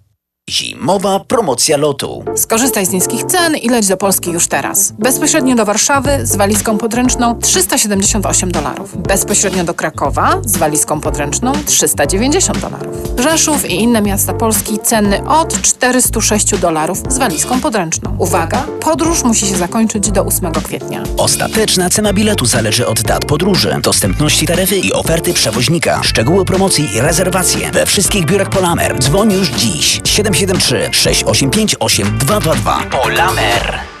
Zimowa promocja lotu. Skorzystaj z niskich cen i leć do Polski już teraz. Bezpośrednio do Warszawy z walizką podręczną 378 dolarów. Bezpośrednio do Krakowa z walizką podręczną 390 dolarów. Rzeszów i inne miasta Polski ceny od 406 dolarów z walizką podręczną. Uwaga, podróż musi się zakończyć do 8 kwietnia. Ostateczna cena biletu zależy od dat podróży, dostępności taryfy i oferty przewoźnika. Szczegóły promocji i rezerwacje we wszystkich biurach Polamer. Dzwoń już dziś 773 685 8222. Polamer.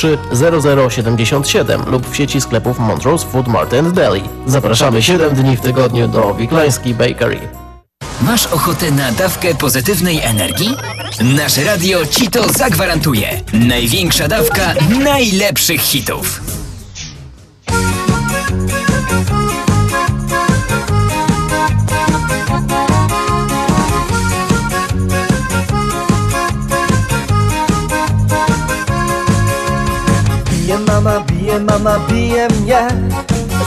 0077 lub w sieci sklepów Montrose Food Mart and Deli. Zapraszamy 7 dni w tygodniu do Wiklański Bakery. Masz ochotę na dawkę pozytywnej energii? Nasze radio ci to zagwarantuje. Największa dawka najlepszych hitów. Bije mama, bije mama, bije mnie.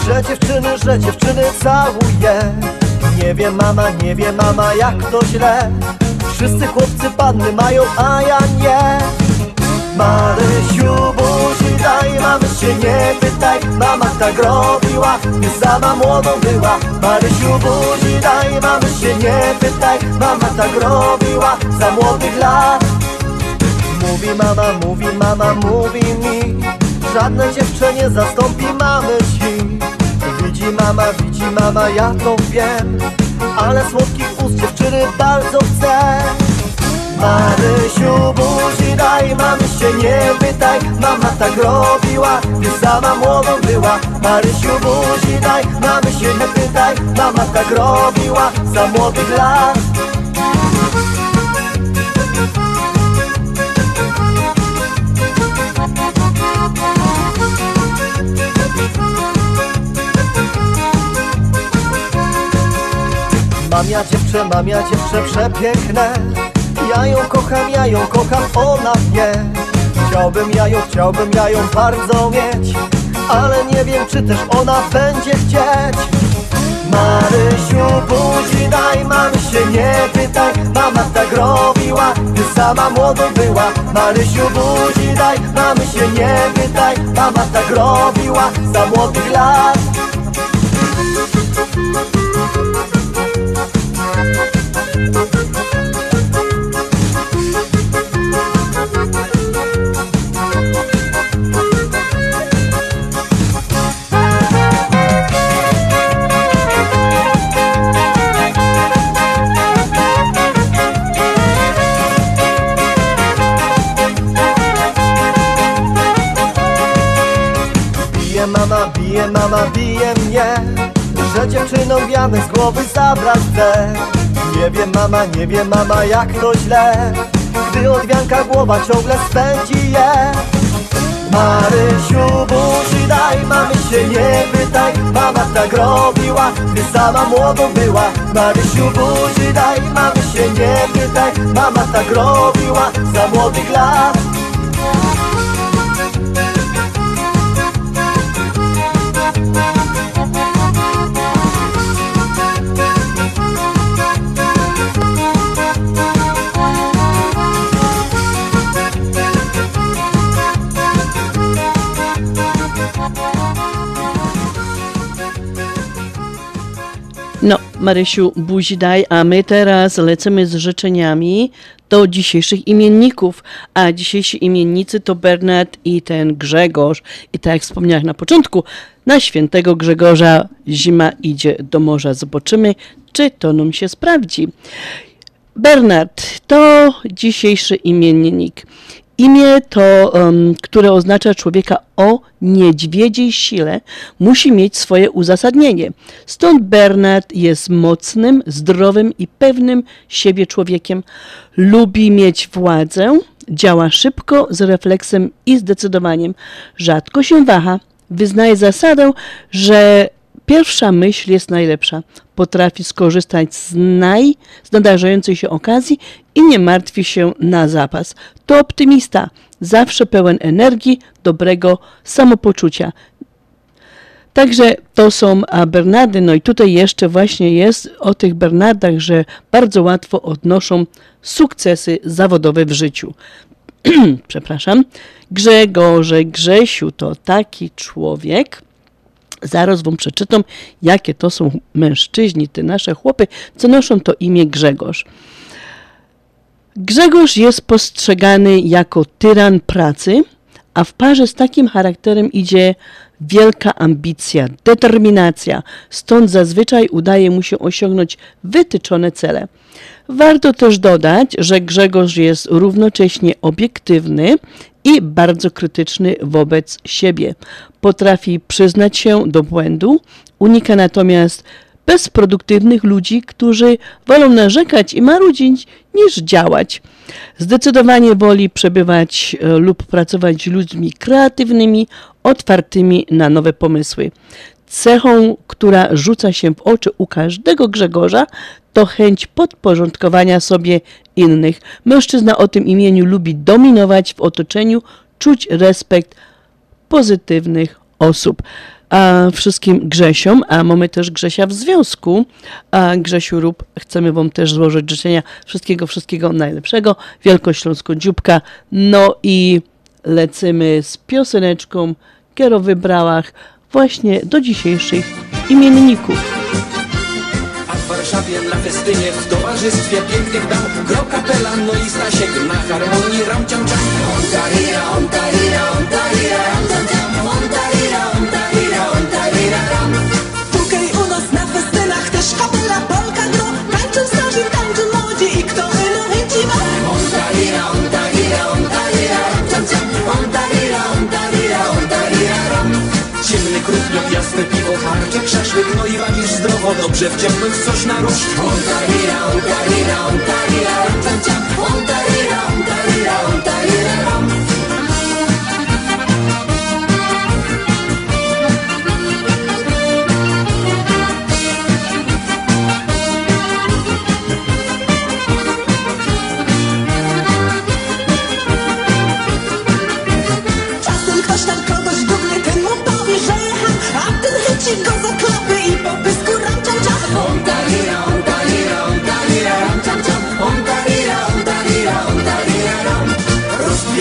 Że dziewczyny, że dziewczyny całuje. Nie wie mama, nie wie mama jak to źle. Wszyscy chłopcy panny mają, a ja nie. Marysiu, buzi daj, mamy się nie pytaj. Mama tak robiła, gdy sama młodą była. Marysiu, buzi daj, mamy się nie pytaj. Mama tak robiła, za młodych lat. Mówi mama, mówi mama, mówi mi Żadne dziewczę nie zastąpi mamy ci. Widzi mama, widzi mama, ja to wiem Ale słodkich ust dziewczyny bardzo chcę. Marysiu, buzi daj, mamy się nie pytaj. Mama tak robiła, gdy sama młodą była. Marysiu, buzi daj, mamy się nie pytaj. Mama tak robiła, za młodych lat Mam ja dziewczę, mam ja dziewczę przepiękne. Ja ją kocham, ja ją kocham, ona mnie. Chciałbym ja ją, chciałbym ja ją bardzo mieć Ale nie wiem, czy też ona będzie chcieć. Marysiu, budzi daj, mamy się nie pytaj. Mama tak robiła, gdy sama młodą była. Marysiu, budzi daj, mamy się nie pytaj. Mama tak robiła, za młodych lat mama, bije mnie Że dziewczyną wianek z głowy zabrać chcę Nie wiem mama, nie wiem mama jak to źle Gdy od wianka głowa ciągle spędzi je. Marysiu, buzi daj, mamy się nie pytaj. Mama tak robiła, gdy sama młodą była. Marysiu, buzi daj, mamy się nie pytaj. Mama tak robiła, za młodych lat Marysiu, buzi daj, a my teraz lecimy z życzeniami do dzisiejszych imienników. A dzisiejsi imiennicy to Bernard i ten Grzegorz. I tak jak wspomniałam na początku, na świętego Grzegorza zima idzie do morza. Zobaczymy, czy to nam się sprawdzi. Bernard to dzisiejszy imiennik. Imię to, które oznacza człowieka o niedźwiedziej sile, musi mieć swoje uzasadnienie. Stąd Bernard jest mocnym, zdrowym i pewnym siebie człowiekiem. Lubi mieć władzę, działa szybko, z refleksem i zdecydowaniem. Rzadko się waha. Wyznaje zasadę, że pierwsza myśl jest najlepsza. Potrafi skorzystać z, naj, z nadarzającej się okazji i nie martwi się na zapas. To optymista, zawsze pełen energii, dobrego samopoczucia. Także to są Bernardy. No i tutaj jeszcze właśnie jest o tych Bernardach, że bardzo łatwo odnoszą sukcesy zawodowe w życiu. [CLEARS THROAT] Przepraszam. Grzegorze, Grzesiu to taki człowiek, Zaraz wam przeczytam, jakie to są mężczyźni, te nasze chłopy, co noszą to imię Grzegorz. Grzegorz jest postrzegany jako tyran pracy, a w parze z takim charakterem idzie wielka ambicja, determinacja, stąd zazwyczaj udaje mu się osiągnąć wytyczone cele. Warto też dodać, że Grzegorz jest równocześnie obiektywny i bardzo krytyczny wobec siebie. Potrafi przyznać się do błędu, unika natomiast bezproduktywnych ludzi, którzy wolą narzekać i marudzić niż działać. Zdecydowanie woli przebywać e, lub pracować z ludźmi kreatywnymi, otwartymi na nowe pomysły. Cechą, która rzuca się w oczy u każdego Grzegorza, to chęć podporządkowania sobie innych. Mężczyzna o tym imieniu lubi dominować w otoczeniu, czuć respekt pozytywnych osób. A wszystkim Grzesiom, a mamy też Grzesia w związku, a Grzesiu Rób, chcemy Wam też złożyć życzenia. Wszystkiego, wszystkiego najlepszego, Wielkośląsko dzióbka, no i lecimy z pioseneczką, Kiero wybrałach właśnie do dzisiejszych imienników. A w Warszawie na festynie w towarzystwie pięknych dam. Gro kapelan, no i Stasiek na harmonii ram ciam ciam On tarira, jasne piwo, harczek, szaszłyk No i bawisz zdrowo, dobrze w ciepłych coś na róż On tarira, on tarira, on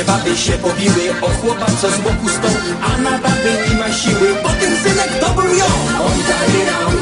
Baby się pobiły o chłopa, co z boku stał, a na baby nie ma siły, ten synek to był ją. On tarira,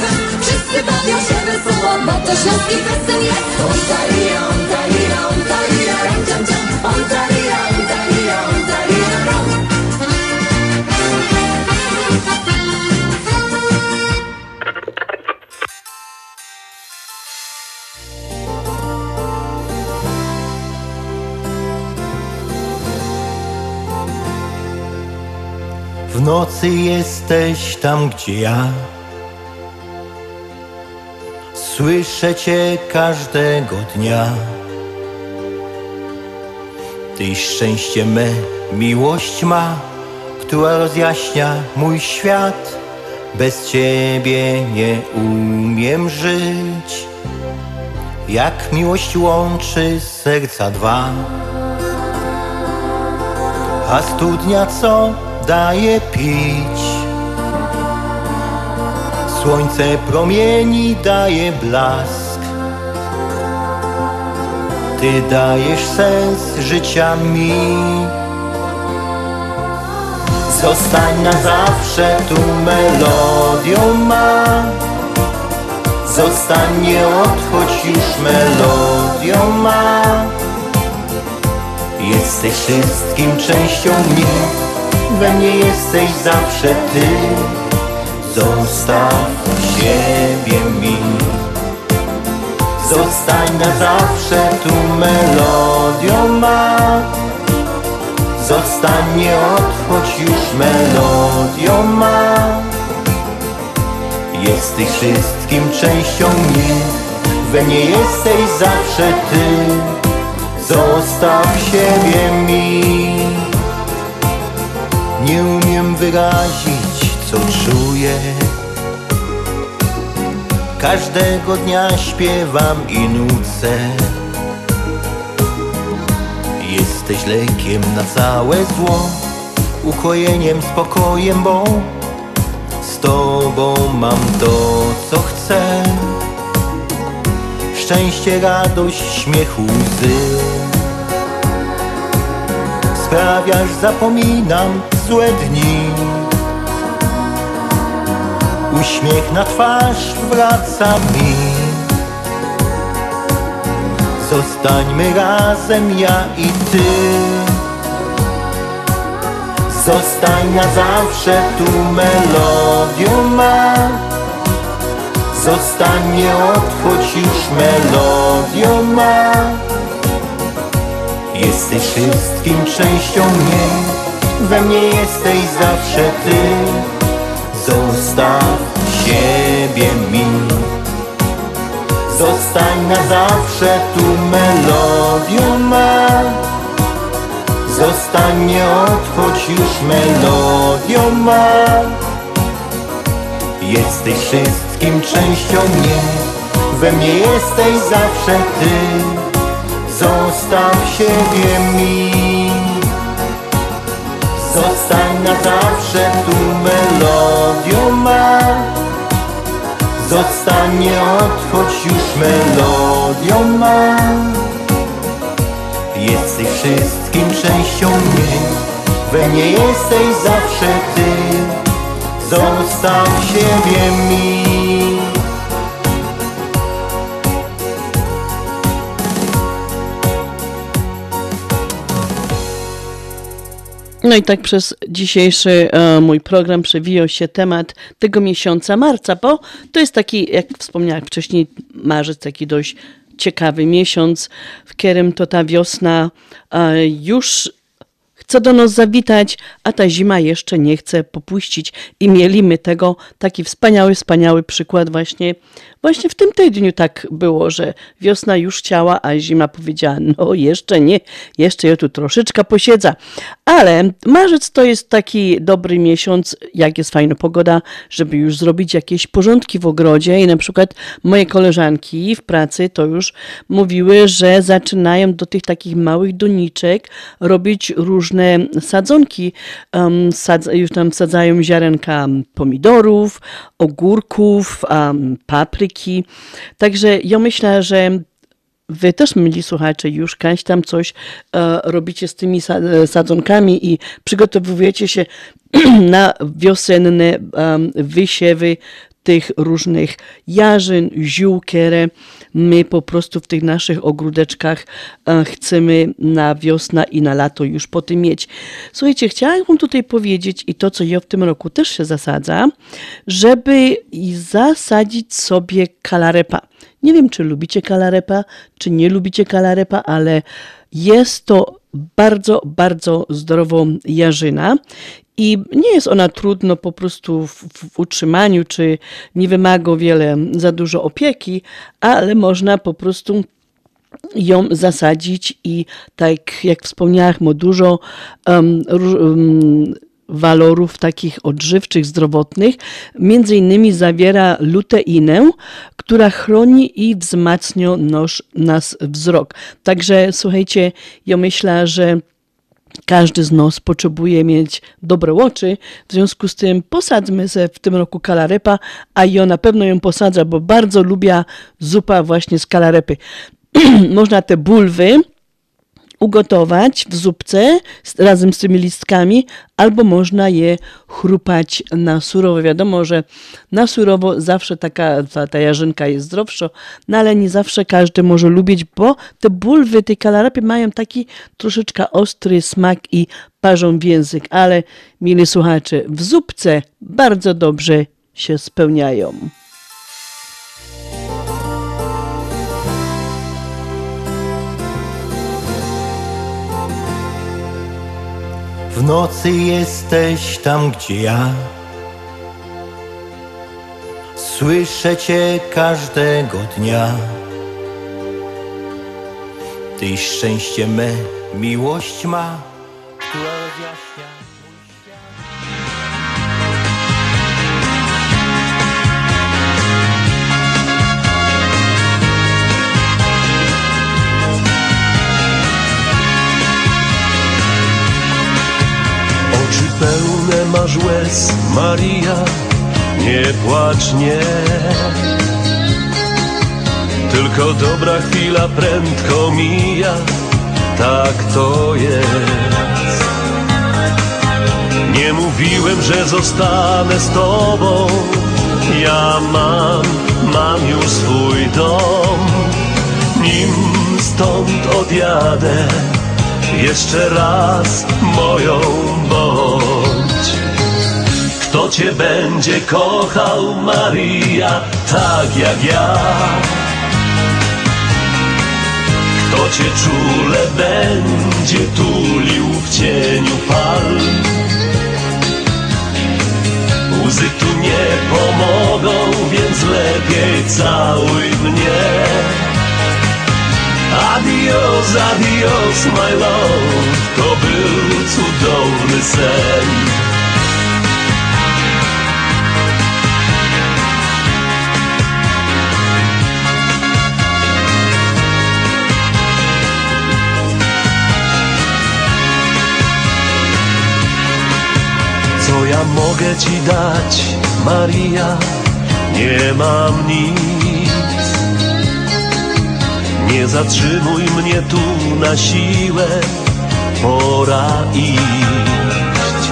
we Wszyscy bawią się wesoło, bo to śląski festyn jest. On tarira, on tarira, on tarira, ram ciam ciam. On tarira, on tarira, on tarira, ram. W nocy jesteś tam, gdzie ja. Słyszę cię każdego dnia. Tyś szczęście me, miłość ma, która rozjaśnia mój świat. Bez ciebie nie umiem żyć. Jak miłość łączy serca dwa. A studnia co daje pić? Słońce promieni daje blask. Ty dajesz sens życia mi. Zostań na zawsze tu melodią ma. Zostań, nie odchodź już melodią ma. Jesteś wszystkim częścią mnie, we mnie jesteś zawsze ty. Zostaw siebie mi. Zostań na zawsze tu melodią ma. Zostań, nie odchodź już melodią ma. Jesteś wszystkim częścią mnie, we mnie jesteś zawsze ty. Zostaw siebie mi. Nie umiem wyrazić, co czuję. Każdego dnia śpiewam i nucę. Jesteś lekiem na całe zło, ukojeniem, spokojem, bo z tobą mam to, co chcę. Szczęście, radość, śmiech, łzy. Sprawiasz, zapominam złe dni. Uśmiech na twarz wraca mi. Zostańmy razem, ja i ty. Zostań na zawsze tu melodią ma. Zostań, nie odchodź już melodią ma. Jesteś wszystkim częścią mnie, we mnie jesteś zawsze ty. Zostaw siebie mi. Zostań na zawsze tu melodią ma. Zostań, nie odchodź już melodią ma. Jesteś wszystkim częścią mnie, we mnie jesteś zawsze ty. Zostaw siebie mi. Zostań na zawsze tu melodią ma. Zostań, nie odchodź już melodią ma. Jesteś wszystkim częścią mnie, we mnie jesteś zawsze ty. Zostaw siebie mi. No i tak przez dzisiejszy e, mój program przewijał się temat tego miesiąca marca, bo to jest taki, jak wspomniałem wcześniej, marzec, taki dość ciekawy miesiąc, w którym to ta wiosna e, już chce do nas zawitać, a ta zima jeszcze nie chce popuścić. I mielimy tego taki wspaniały, wspaniały przykład właśnie, właśnie w tym tygodniu tak było, że wiosna już chciała, a zima powiedziała, no jeszcze nie, jeszcze ja tu troszeczkę posiedza. Ale marzec to jest taki dobry miesiąc, jak jest fajna pogoda, żeby już zrobić jakieś porządki w ogrodzie i na przykład moje koleżanki w pracy to już mówiły, że zaczynają do tych takich małych doniczek robić różne sadzonki. Um, już tam sadzają ziarenka pomidorów, ogórków, um, Także ja myślę, że Wy też, mili słuchacze, już kaś tam coś e, robicie z tymi e, sadzonkami i przygotowujecie się [CLEARS THROAT] na wiosenne em, wysiewy tych różnych jarzyn, ziół, my po prostu w tych naszych ogródeczkach e, chcemy na wiosnę i na lato już po tym mieć. Słuchajcie, chciałam wam tutaj powiedzieć i to, co ja w tym roku też się zasadza, żeby zasadzić sobie kalarepa. Nie wiem, czy lubicie kalarepa, czy nie lubicie kalarepa, ale jest to bardzo, bardzo zdrowo jarzyna i nie jest ona trudno po prostu w, w utrzymaniu, czy nie wymaga wiele, za dużo opieki, ale można po prostu ją zasadzić i tak jak wspomniałam, ma dużo um, um, walorów takich odżywczych, zdrowotnych. Między innymi zawiera luteinę, która chroni i wzmacnia nasz, nas wzrok. Także słuchajcie, ja myślę, że każdy z nas potrzebuje mieć dobre oczy, w związku z tym posadzmy sobie w tym roku kalarepa, a ja na pewno ją posadzę, bo bardzo lubię zupa właśnie z kalarepy. [CLEARS THROAT] Można te bulwy ugotować w zupce razem z tymi listkami, albo można je chrupać na surowo. Wiadomo, że na surowo zawsze taka ta, ta jarzynka jest zdrowsza, no ale nie zawsze każdy może lubić, bo te bulwy, tej kalarepy mają taki troszeczkę ostry smak i parzą w język, ale mili słuchacze, w zupce bardzo dobrze się spełniają. W nocy jesteś tam, gdzie ja. Słyszę Cię każdego dnia. Tyś szczęście me, miłość ma. Która pełne masz łez, Maria, nie płacz, nie. Tylko dobra chwila prędko mija, tak to jest. Nie mówiłem, że zostanę z tobą, ja mam, mam już swój dom. Nim stąd odjadę, jeszcze raz moją bądź. Kto cię będzie kochał, Maria, tak jak ja? Kto cię czule będzie tulił w cieniu pal? Łzy tu nie pomogą, więc lepiej całuj mnie. Adios, adios, my love, to był cudowny sen. ja mogę ci dać, Maria? Nie mam nic. Nie zatrzymuj mnie tu na siłę, pora iść.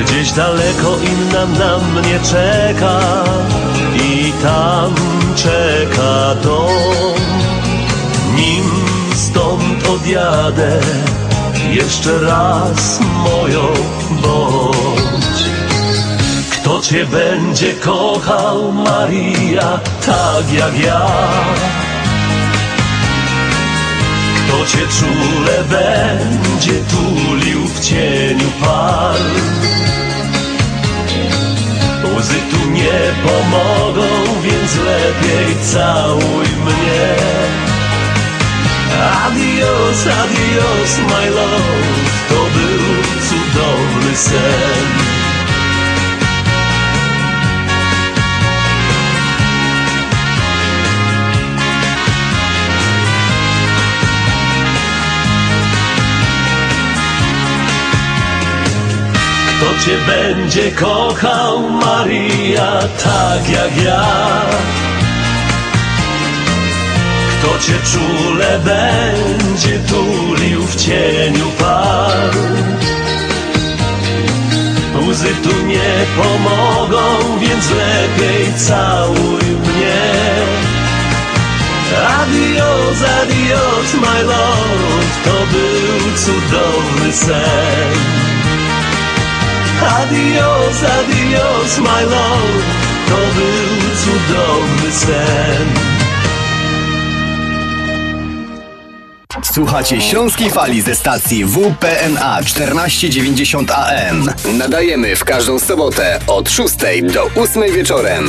Gdzieś daleko inna na mnie czeka i tam czeka dom. Nim stąd odjadę, jeszcze raz moją bądź. Kto cię będzie kochał, Maria, tak jak ja? Kto cię czule będzie tulił w cieniu pal Łzy tu nie pomogą, więc lepiej całuj mnie Adios, adios, my love To był cudowny sen Kto cię będzie kochał, Maria, tak jak ja? Kto cię czule będzie tulił w cieniu par? Łzy tu nie pomogą, więc lepiej całuj mnie. Adios, adios, my love, to był cudowny sen. Adios, adios, my love, to był cudowny sen. Słuchacie Śląskiej Fali ze stacji WPNA 1490 AM. Nadajemy w każdą sobotę od 6 do 8 wieczorem.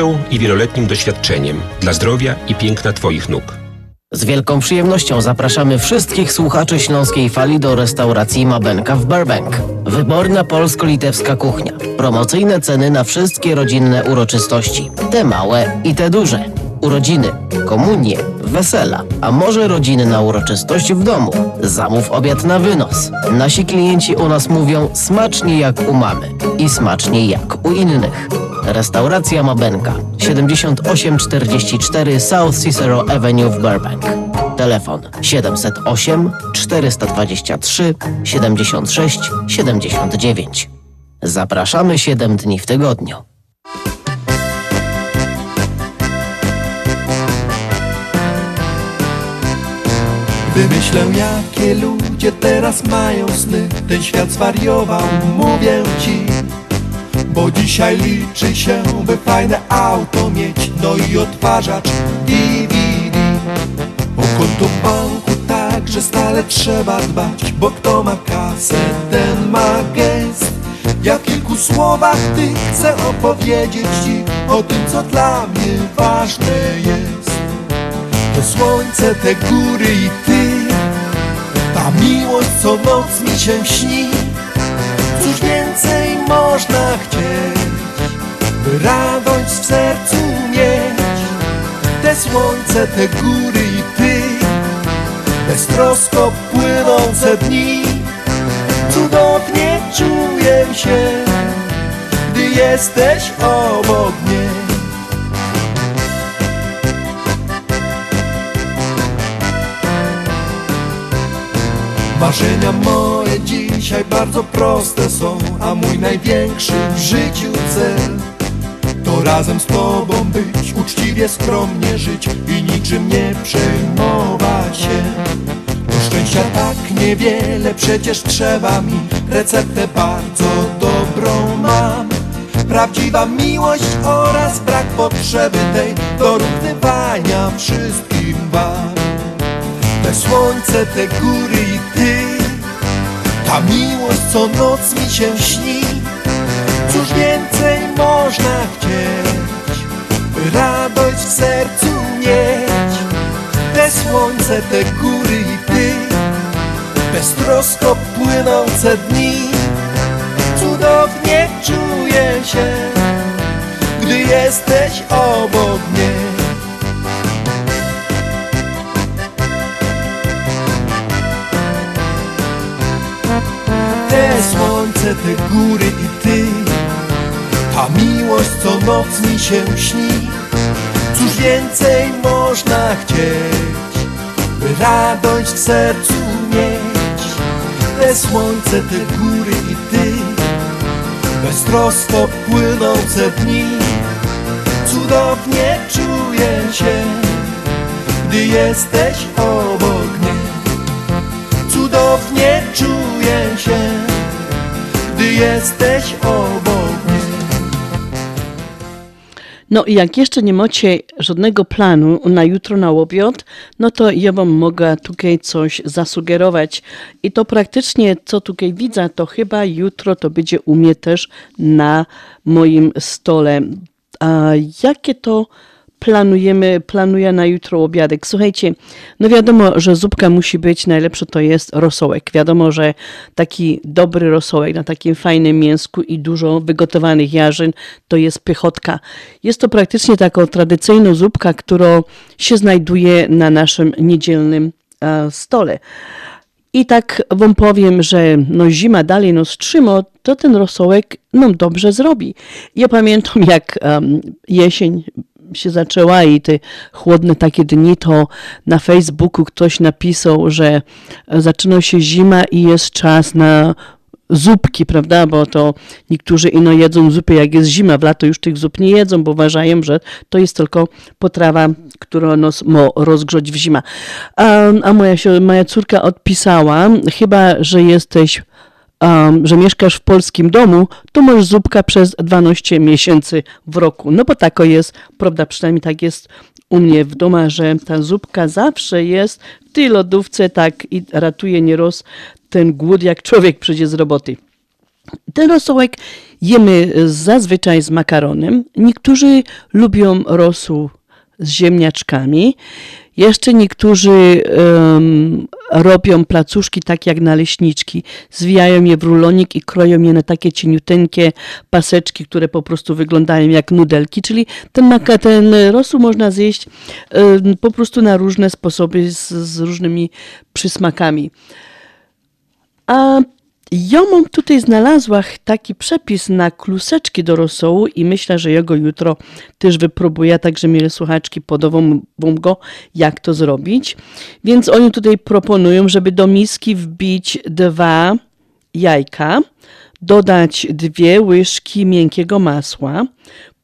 i wieloletnim doświadczeniem dla zdrowia i piękna Twoich nóg. Z wielką przyjemnością zapraszamy wszystkich słuchaczy Śląskiej Fali do restauracji Mabenka w Burbank. Wyborna polsko-litewska kuchnia. Promocyjne ceny na wszystkie rodzinne uroczystości. Te małe i te duże. Urodziny, komunie, wesela, a może rodzinna uroczystość w domu. Zamów obiad na wynos. Nasi klienci u nas mówią smacznie jak u mamy i smacznie jak u innych. Restauracja Mabenka 7844 South Cicero Avenue w Burbank. Telefon 708 423 76 79. Zapraszamy 7 dni w tygodniu. Wymyślę jakie ludzie teraz mają sny Ten świat zwariował, mówię ci Bo dzisiaj liczy się, by fajne auto mieć. No i odtwarzacz DVD O konto banku także stale trzeba dbać Bo kto ma kasę, ten ma gest. Ja w kilku słowach ty chcę opowiedzieć ci O tym, co dla mnie ważne jest. To słońce, te góry i ty. Ta miłość, co noc mi się śni Cóż więcej można chcieć By radość w sercu mieć. Te słońce, te góry i ty Beztrosko płynące dni. Cudownie czuję się Gdy jesteś obok mnie. Marzenia moje dzisiaj bardzo proste są A mój największy w życiu cel. To razem z Tobą być, uczciwie, skromnie żyć I niczym nie przejmować się. Do szczęścia tak niewiele przecież trzeba mi Receptę bardzo dobrą mam. Prawdziwa miłość oraz brak potrzeby tej Dorównywania wszystkim wam. Te słońce, te góry i ty Ta miłość, co noc mi się śni Cóż więcej można chcieć radość w sercu mieć. Te słońce, te góry i ty, beztrosko płynące dni. Cudownie czuję się, gdy jesteś obok mnie. Słońce, te góry i ty. Ta miłość co noc mi się śni. Cóż więcej można chcieć By radość w sercu mieć? Te słońce, te góry i ty. Beztrosko płynące dni. Cudownie czuję się Gdy jesteś obok mnie. Cudownie czuję się, jesteś obok mnie. No i jak jeszcze nie macie żadnego planu na jutro na obiad, no to ja wam mogę tutaj coś zasugerować. I to praktycznie, co tutaj widzę, to chyba jutro to będzie u mnie też na moim stole. A jakie to planujemy, planuję na jutro obiadek. Słuchajcie, no wiadomo, że zupka musi być, najlepsze to jest rosołek. Wiadomo, że taki dobry rosołek na takim fajnym mięsku i dużo wygotowanych jarzyn to jest pychotka. Jest to praktycznie taka tradycyjna zupka, która się znajduje na naszym niedzielnym e, stole. I tak wam powiem, że no zima dalej nas trzyma, to ten rosołek nam dobrze zrobi. Ja pamiętam, jak um, jesień się zaczęła i te chłodne takie dni, to na Facebooku ktoś napisał, że zaczyna się zima i jest czas na zupki, prawda, bo to niektórzy ino jedzą zupy, jak jest zima, w lato już tych zup nie jedzą, bo uważają, że to jest tylko potrawa, która nas ma rozgrzać w zima. A, a moja, moja córka odpisała, chyba, że jesteś um, że mieszkasz w polskim domu, to masz zupka przez 12 miesięcy w roku. No bo tako jest, prawda, przynajmniej tak jest u mnie w domu, że ta zupka zawsze jest w tej lodówce tak i ratuje nieroz ten głód, jak człowiek przyjdzie z roboty. Ten rosołek jemy zazwyczaj z makaronem. Niektórzy lubią rosół z ziemniaczkami. Jeszcze niektórzy um, robią placuszki tak jak naleśniczki. Zwijają je w rulonik i kroją je na takie cieniuteńkie paseczki, które po prostu wyglądają jak nudelki. Czyli ten, ten rosół można zjeść um, po prostu na różne sposoby z, z różnymi przysmakami. A ja mam tutaj znalazła taki przepis na kluseczki do rosołu i myślę, że jego jutro też wypróbuję, także mieli słuchaczki podawą wam go, jak to zrobić. Więc oni tutaj proponują, żeby do miski wbić dwa jajka, dodać dwie łyżki miękkiego masła,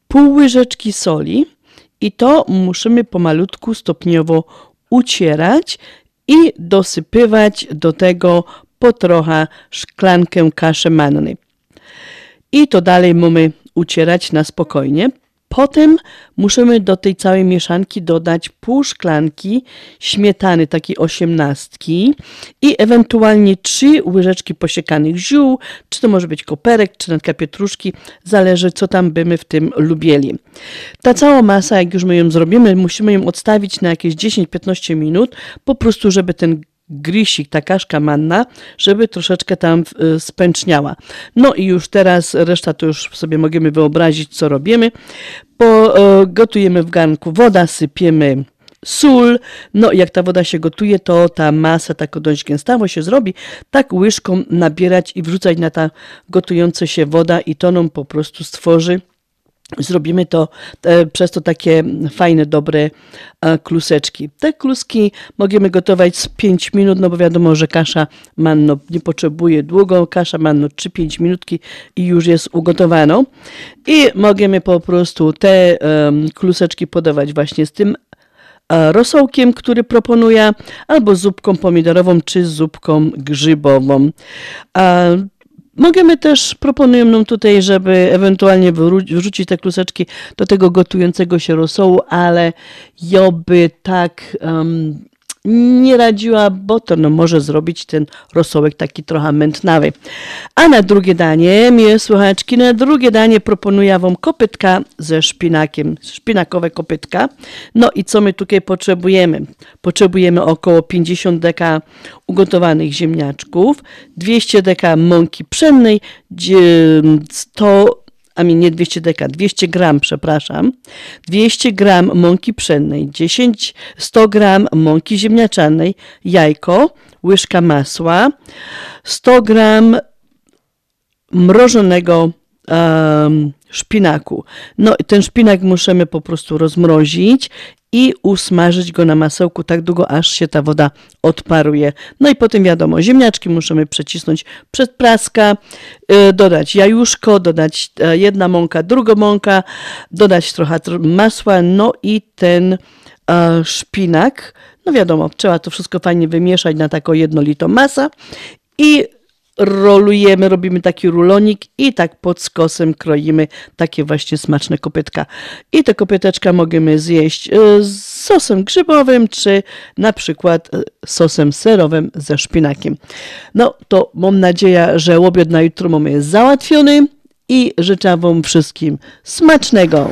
pół łyżeczki soli i to musimy pomalutku stopniowo ucierać i dosypywać do tego po trochę szklankę kaszy mannej. I to dalej mamy ucierać na spokojnie. Potem musimy do tej całej mieszanki dodać pół szklanki śmietany takiej osiemnastki i ewentualnie trzy łyżeczki posiekanych ziół, czy to może być koperek, czy natka pietruszki, zależy co tam bymy w tym lubili. Ta cała masa, jak już my ją zrobimy, musimy ją odstawić na jakieś 10-15 minut, po prostu żeby ten grisik, ta kaszka manna, żeby troszeczkę tam y, spęczniała. No i już teraz reszta to już sobie możemy wyobrazić, co robimy. Po, y, gotujemy w garnku woda, sypiemy sól. No jak ta woda się gotuje, to ta masa tak dość gęstawo się zrobi. Tak łyżką nabierać i wrzucać na ta gotująca się woda i to nam po prostu stworzy Zrobimy to e, przez to takie fajne, dobre e, kluseczki. Te kluski możemy gotować z 5 minut, no bo wiadomo, że kasza manno nie potrzebuje długo. Kasza manno 3-5 minutki i już jest ugotowana. I możemy po prostu te um, kluseczki podawać właśnie z tym e, rosołkiem, który proponuję, albo zupką pomidorową, czy zupką grzybową. Możemy też, proponuję nam tutaj, żeby ewentualnie wrzucić te kluseczki do tego gotującego się rosołu, ale joby tak um, nie radziła, bo to no, może zrobić ten rosołek taki trochę mętnawy. A na drugie danie, miłe słuchaczki, na drugie danie proponuję Wam kopytka ze szpinakiem, szpinakowe kopytka. No i co my tutaj potrzebujemy? Potrzebujemy około 50 deka ugotowanych ziemniaczków, 200 deka mąki pszennej, dzie- 100 a mi nie 200 deka, 200 gram, przepraszam, 200 gram mąki pszennej, 10, 100 gram mąki ziemniaczanej, jajko, łyżka masła, 100 gram mrożonego em, szpinaku. No i ten szpinak musimy po prostu rozmrozić i usmażyć go na masełku tak długo, aż się ta woda odparuje. No i potem wiadomo, ziemniaczki musimy przecisnąć przed praska, y, dodać jajuszko, dodać e, jedna mąka, druga mąka, dodać trochę tr- masła, no i ten e, szpinak. No wiadomo, trzeba to wszystko fajnie wymieszać na taką jednolitą masę i rolujemy, robimy taki rulonik i tak pod skosem kroimy takie właśnie smaczne kopytka. I te kopyteczka możemy zjeść e, z sosem grzybowym, czy na przykład e, sosem serowym ze szpinakiem. No to mam nadzieję, że obiad na jutro mamy załatwiony i życzę Wam wszystkim smacznego.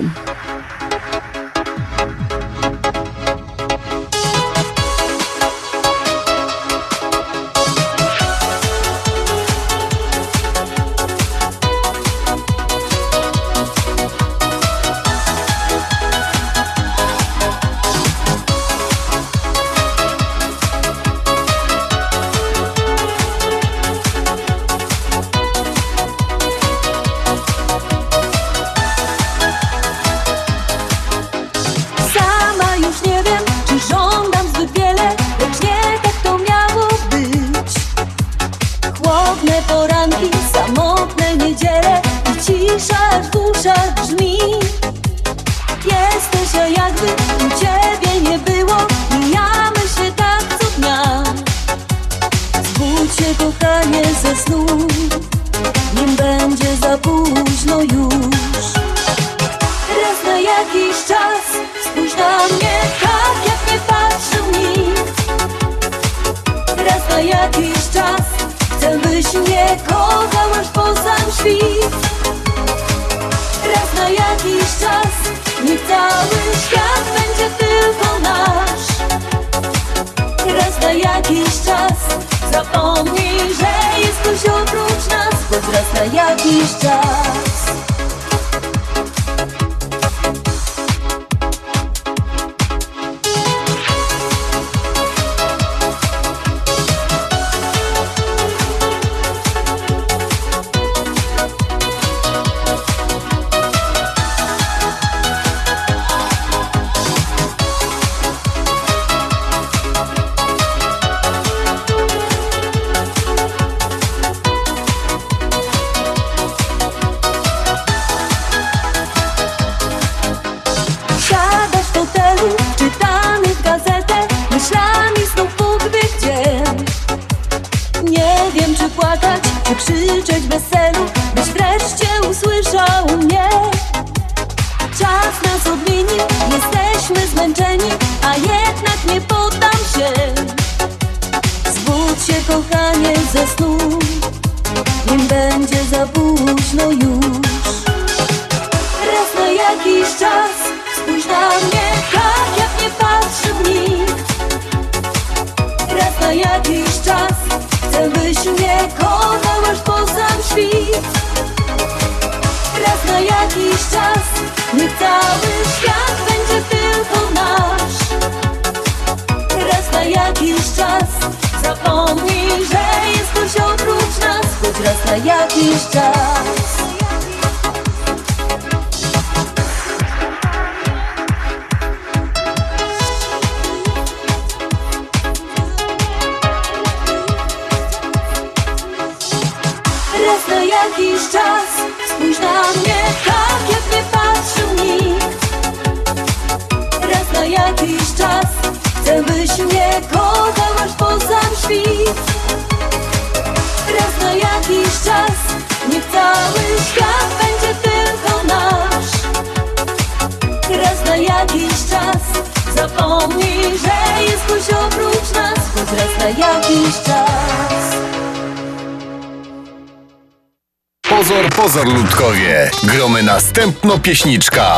Pieśniczka.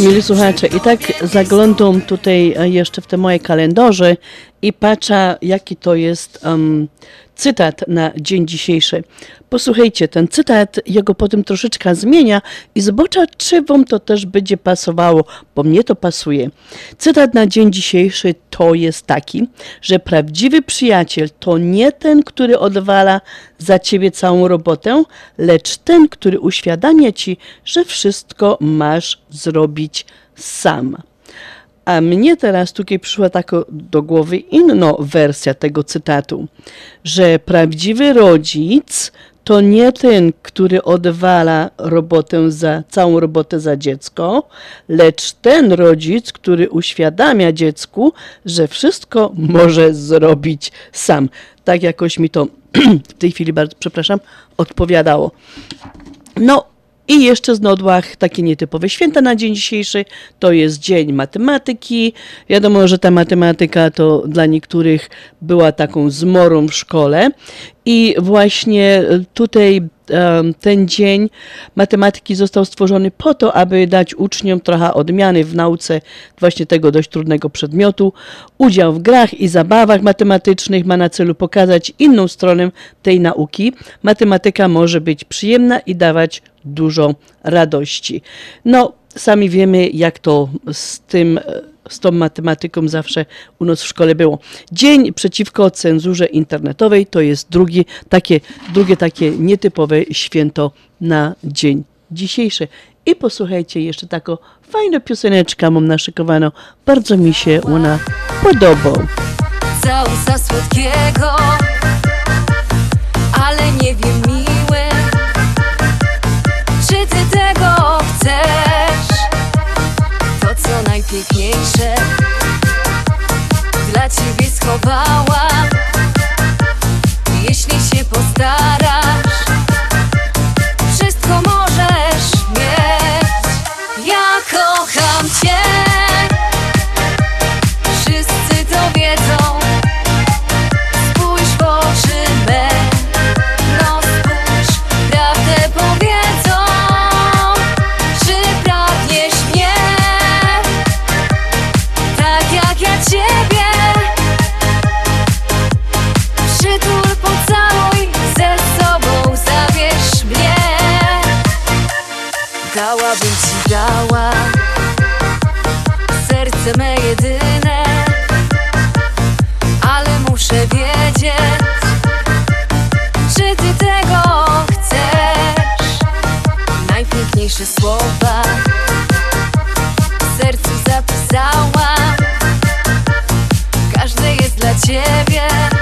Mili słuchacze, i tak zaglądam tutaj e, jeszcze w te moje kalendarze i patrzę, jaki to jest em, cytat na dzień dzisiejszy. Posłuchajcie, ten cytat, jego potem troszeczkę zmienia i zobaczę, czy wam to też będzie pasowało, bo mnie to pasuje. Cytat na dzień dzisiejszy to jest taki, że prawdziwy przyjaciel to nie ten, który odwala za ciebie całą robotę, lecz ten, który uświadamia ci, że wszystko masz zrobić sam. A mnie teraz tutaj przyszła taka do głowy inna wersja tego cytatu, że prawdziwy rodzic to nie ten, który odwala robotę za, całą robotę za dziecko, lecz ten rodzic, który uświadamia dziecku, że wszystko może zrobić sam. Tak jakoś mi to [CLEARS THROAT] w tej chwili bardzo, przepraszam, odpowiadało. No, i jeszcze z nodłach takie nietypowe święta na dzień dzisiejszy. To jest dzień matematyki. Wiadomo, że ta matematyka to dla niektórych była taką zmorą w szkole. I właśnie tutaj em, ten dzień matematyki został stworzony po to, aby dać uczniom trochę odmiany w nauce właśnie tego dość trudnego przedmiotu. Udział w grach i zabawach matematycznych ma na celu pokazać inną stronę tej nauki. Matematyka może być przyjemna i dawać dużo radości. No, sami wiemy, jak to z tym, e, z tą matematyką zawsze u nas w szkole było. Dzień przeciwko cenzurze internetowej to jest drugi, takie, drugie takie nietypowe święto na dzień dzisiejszy. I posłuchajcie jeszcze taką fajną pioseneczkę mam naszykowaną. Bardzo mi się ona podoba. całusa słodkiego Ale nie wiem najpiękniejsze Dla ciebie schowałam. Jeśli się postarasz Wszystko możesz ciebie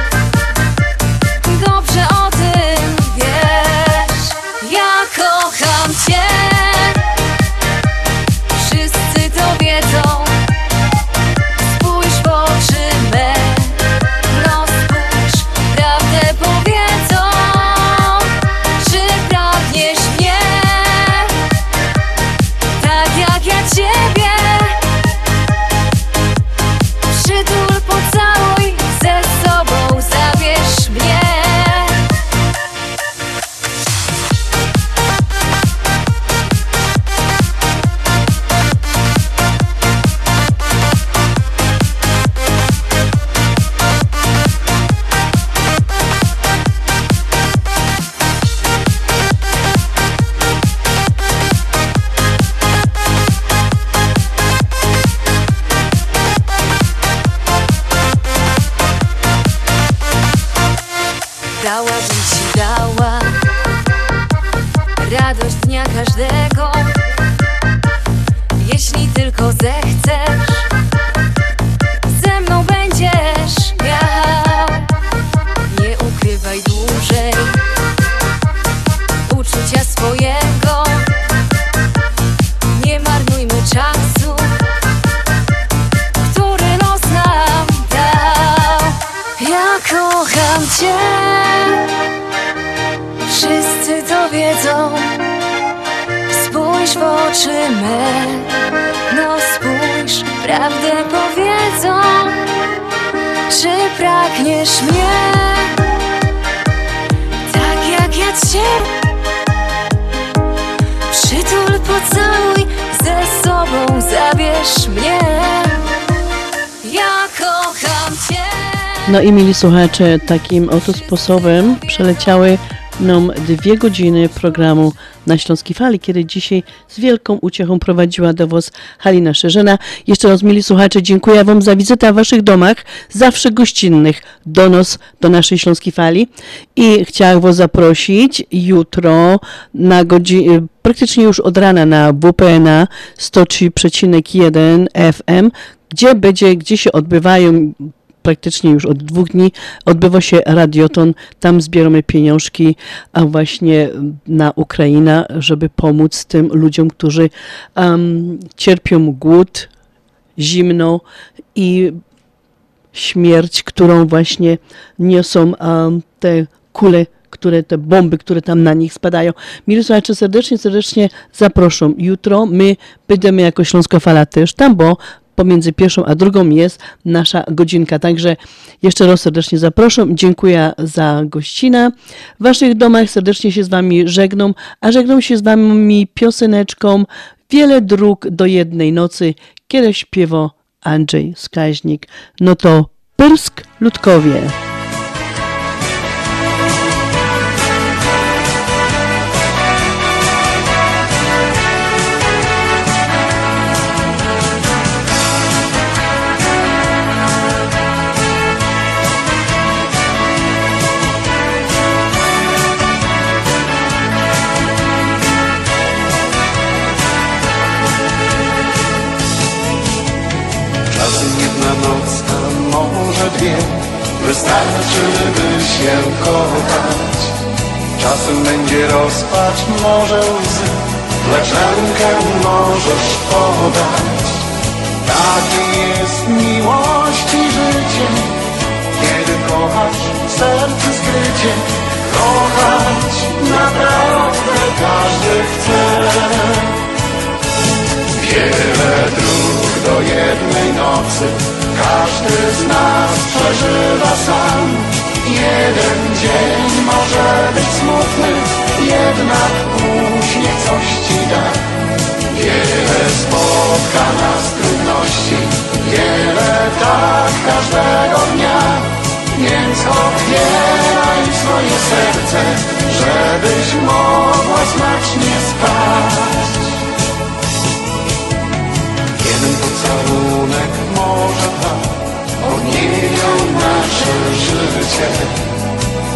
Jeśli w oczy me No spójrz, prawdę powiedzą. Czy pragniesz mnie? Tak jak ja cię. Przytul, pocałuj Ze sobą zabierz mnie. Ja kocham cię. No i mili słuchacze, takim oto sposobem przeleciały nam dwie godziny programu na Śląskiej Fali, kiedy dzisiaj z wielką uciechą prowadziła do Was Halina Szerzena. Jeszcze raz, mili słuchacze, dziękuję Wam za wizytę w Waszych domach, zawsze gościnnych, donos do naszej Śląskiej Fali. I chciałam Was zaprosić jutro na godzinę, praktycznie już od rana na WPNA 103,1 FM, gdzie będzie, gdzie się odbywają praktycznie już od dwóch dni odbywa się radioton. Tam zbieramy pieniążki a właśnie na Ukrainę, żeby pomóc tym ludziom, którzy um, cierpią głód, zimno i śmierć, którą właśnie niosą um, te kule które te bomby, które tam na nich spadają. Mili słuchacze, serdecznie, serdecznie zaproszą. Jutro my będziemy jako Śląska Fala też tam, bo pomiędzy pierwszą a drugą jest nasza godzinka. Także jeszcze raz serdecznie zapraszam. Dziękuję za gościnę. W Waszych domach serdecznie się z Wami żegnam, a żegnam się z Wami pioseneczką Wiele dróg do jednej nocy, kiedy śpiewa Andrzej Skaźnik. No to Pyrsk Ludkowie. Wystarczy, by się kochać. Czasem będzie rozpacz, może łzy Lecz rękę możesz podać. Takie jest miłość i życie. Kiedy kochasz w sercu skrycie Kochać naprawdę każdy chce. Wiele dróg do jednej nocy Każdy z nas przeżywa sam. Jeden dzień może być smutny Jednak uśmiech coś ci da. Wiele spotka nas trudności Wiele tak każdego dnia. Więc otwieraj swoje serce Żebyś mogła smacznie spać może odmienią nasze życie.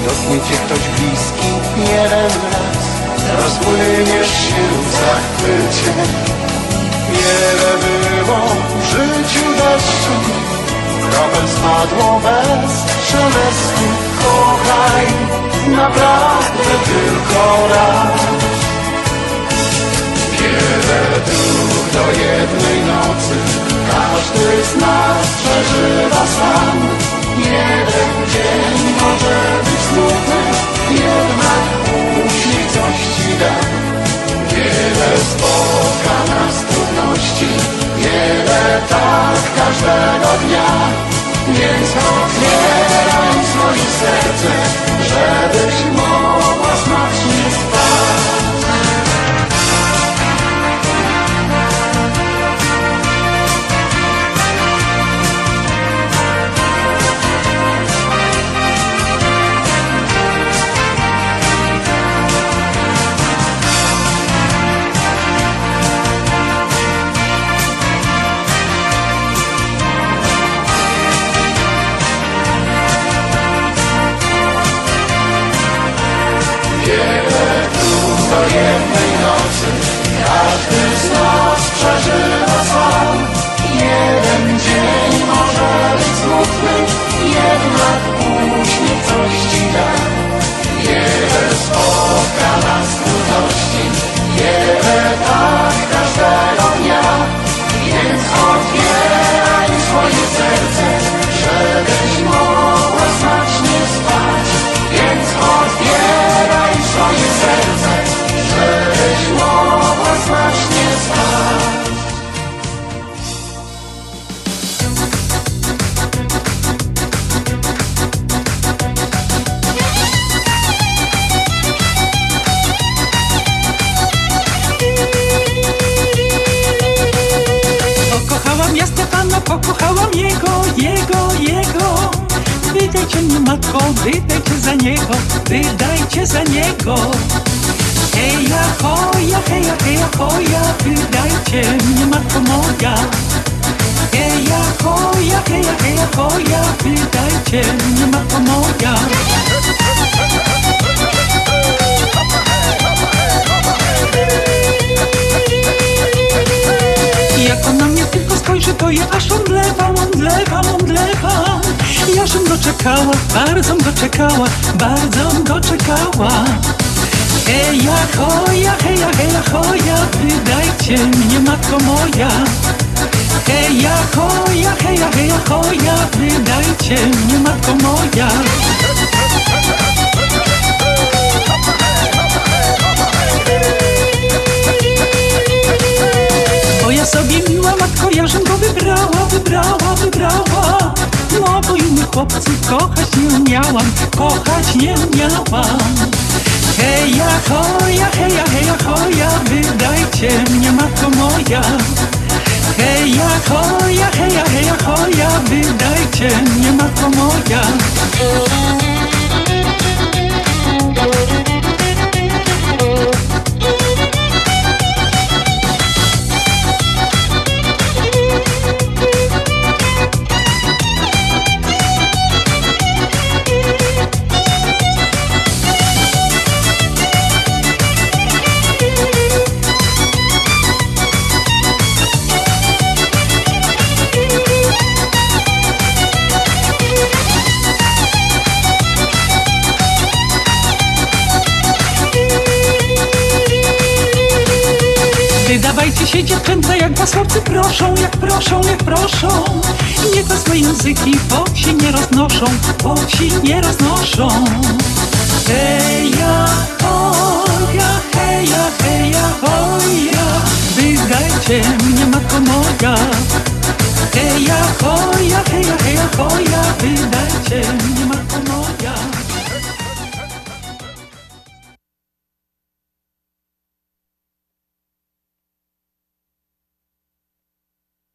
Dotknie cię ktoś bliski jeden raz, rozpłyniesz się w zachwycie. Wiele było w życiu deszczu, kropel spadło bez szelestu. Kochaj naprawdę tylko raz. Wiele dróg do jednej nocy Każdy z nas przeżywa sam. Jeden dzień może być smutny. Jednak uśmiech coś ci da. Wiele spotka nas trudności. Wiele tak każdego dnia. Więc otwieraj swoje serce Żebyś mogła smacznie spać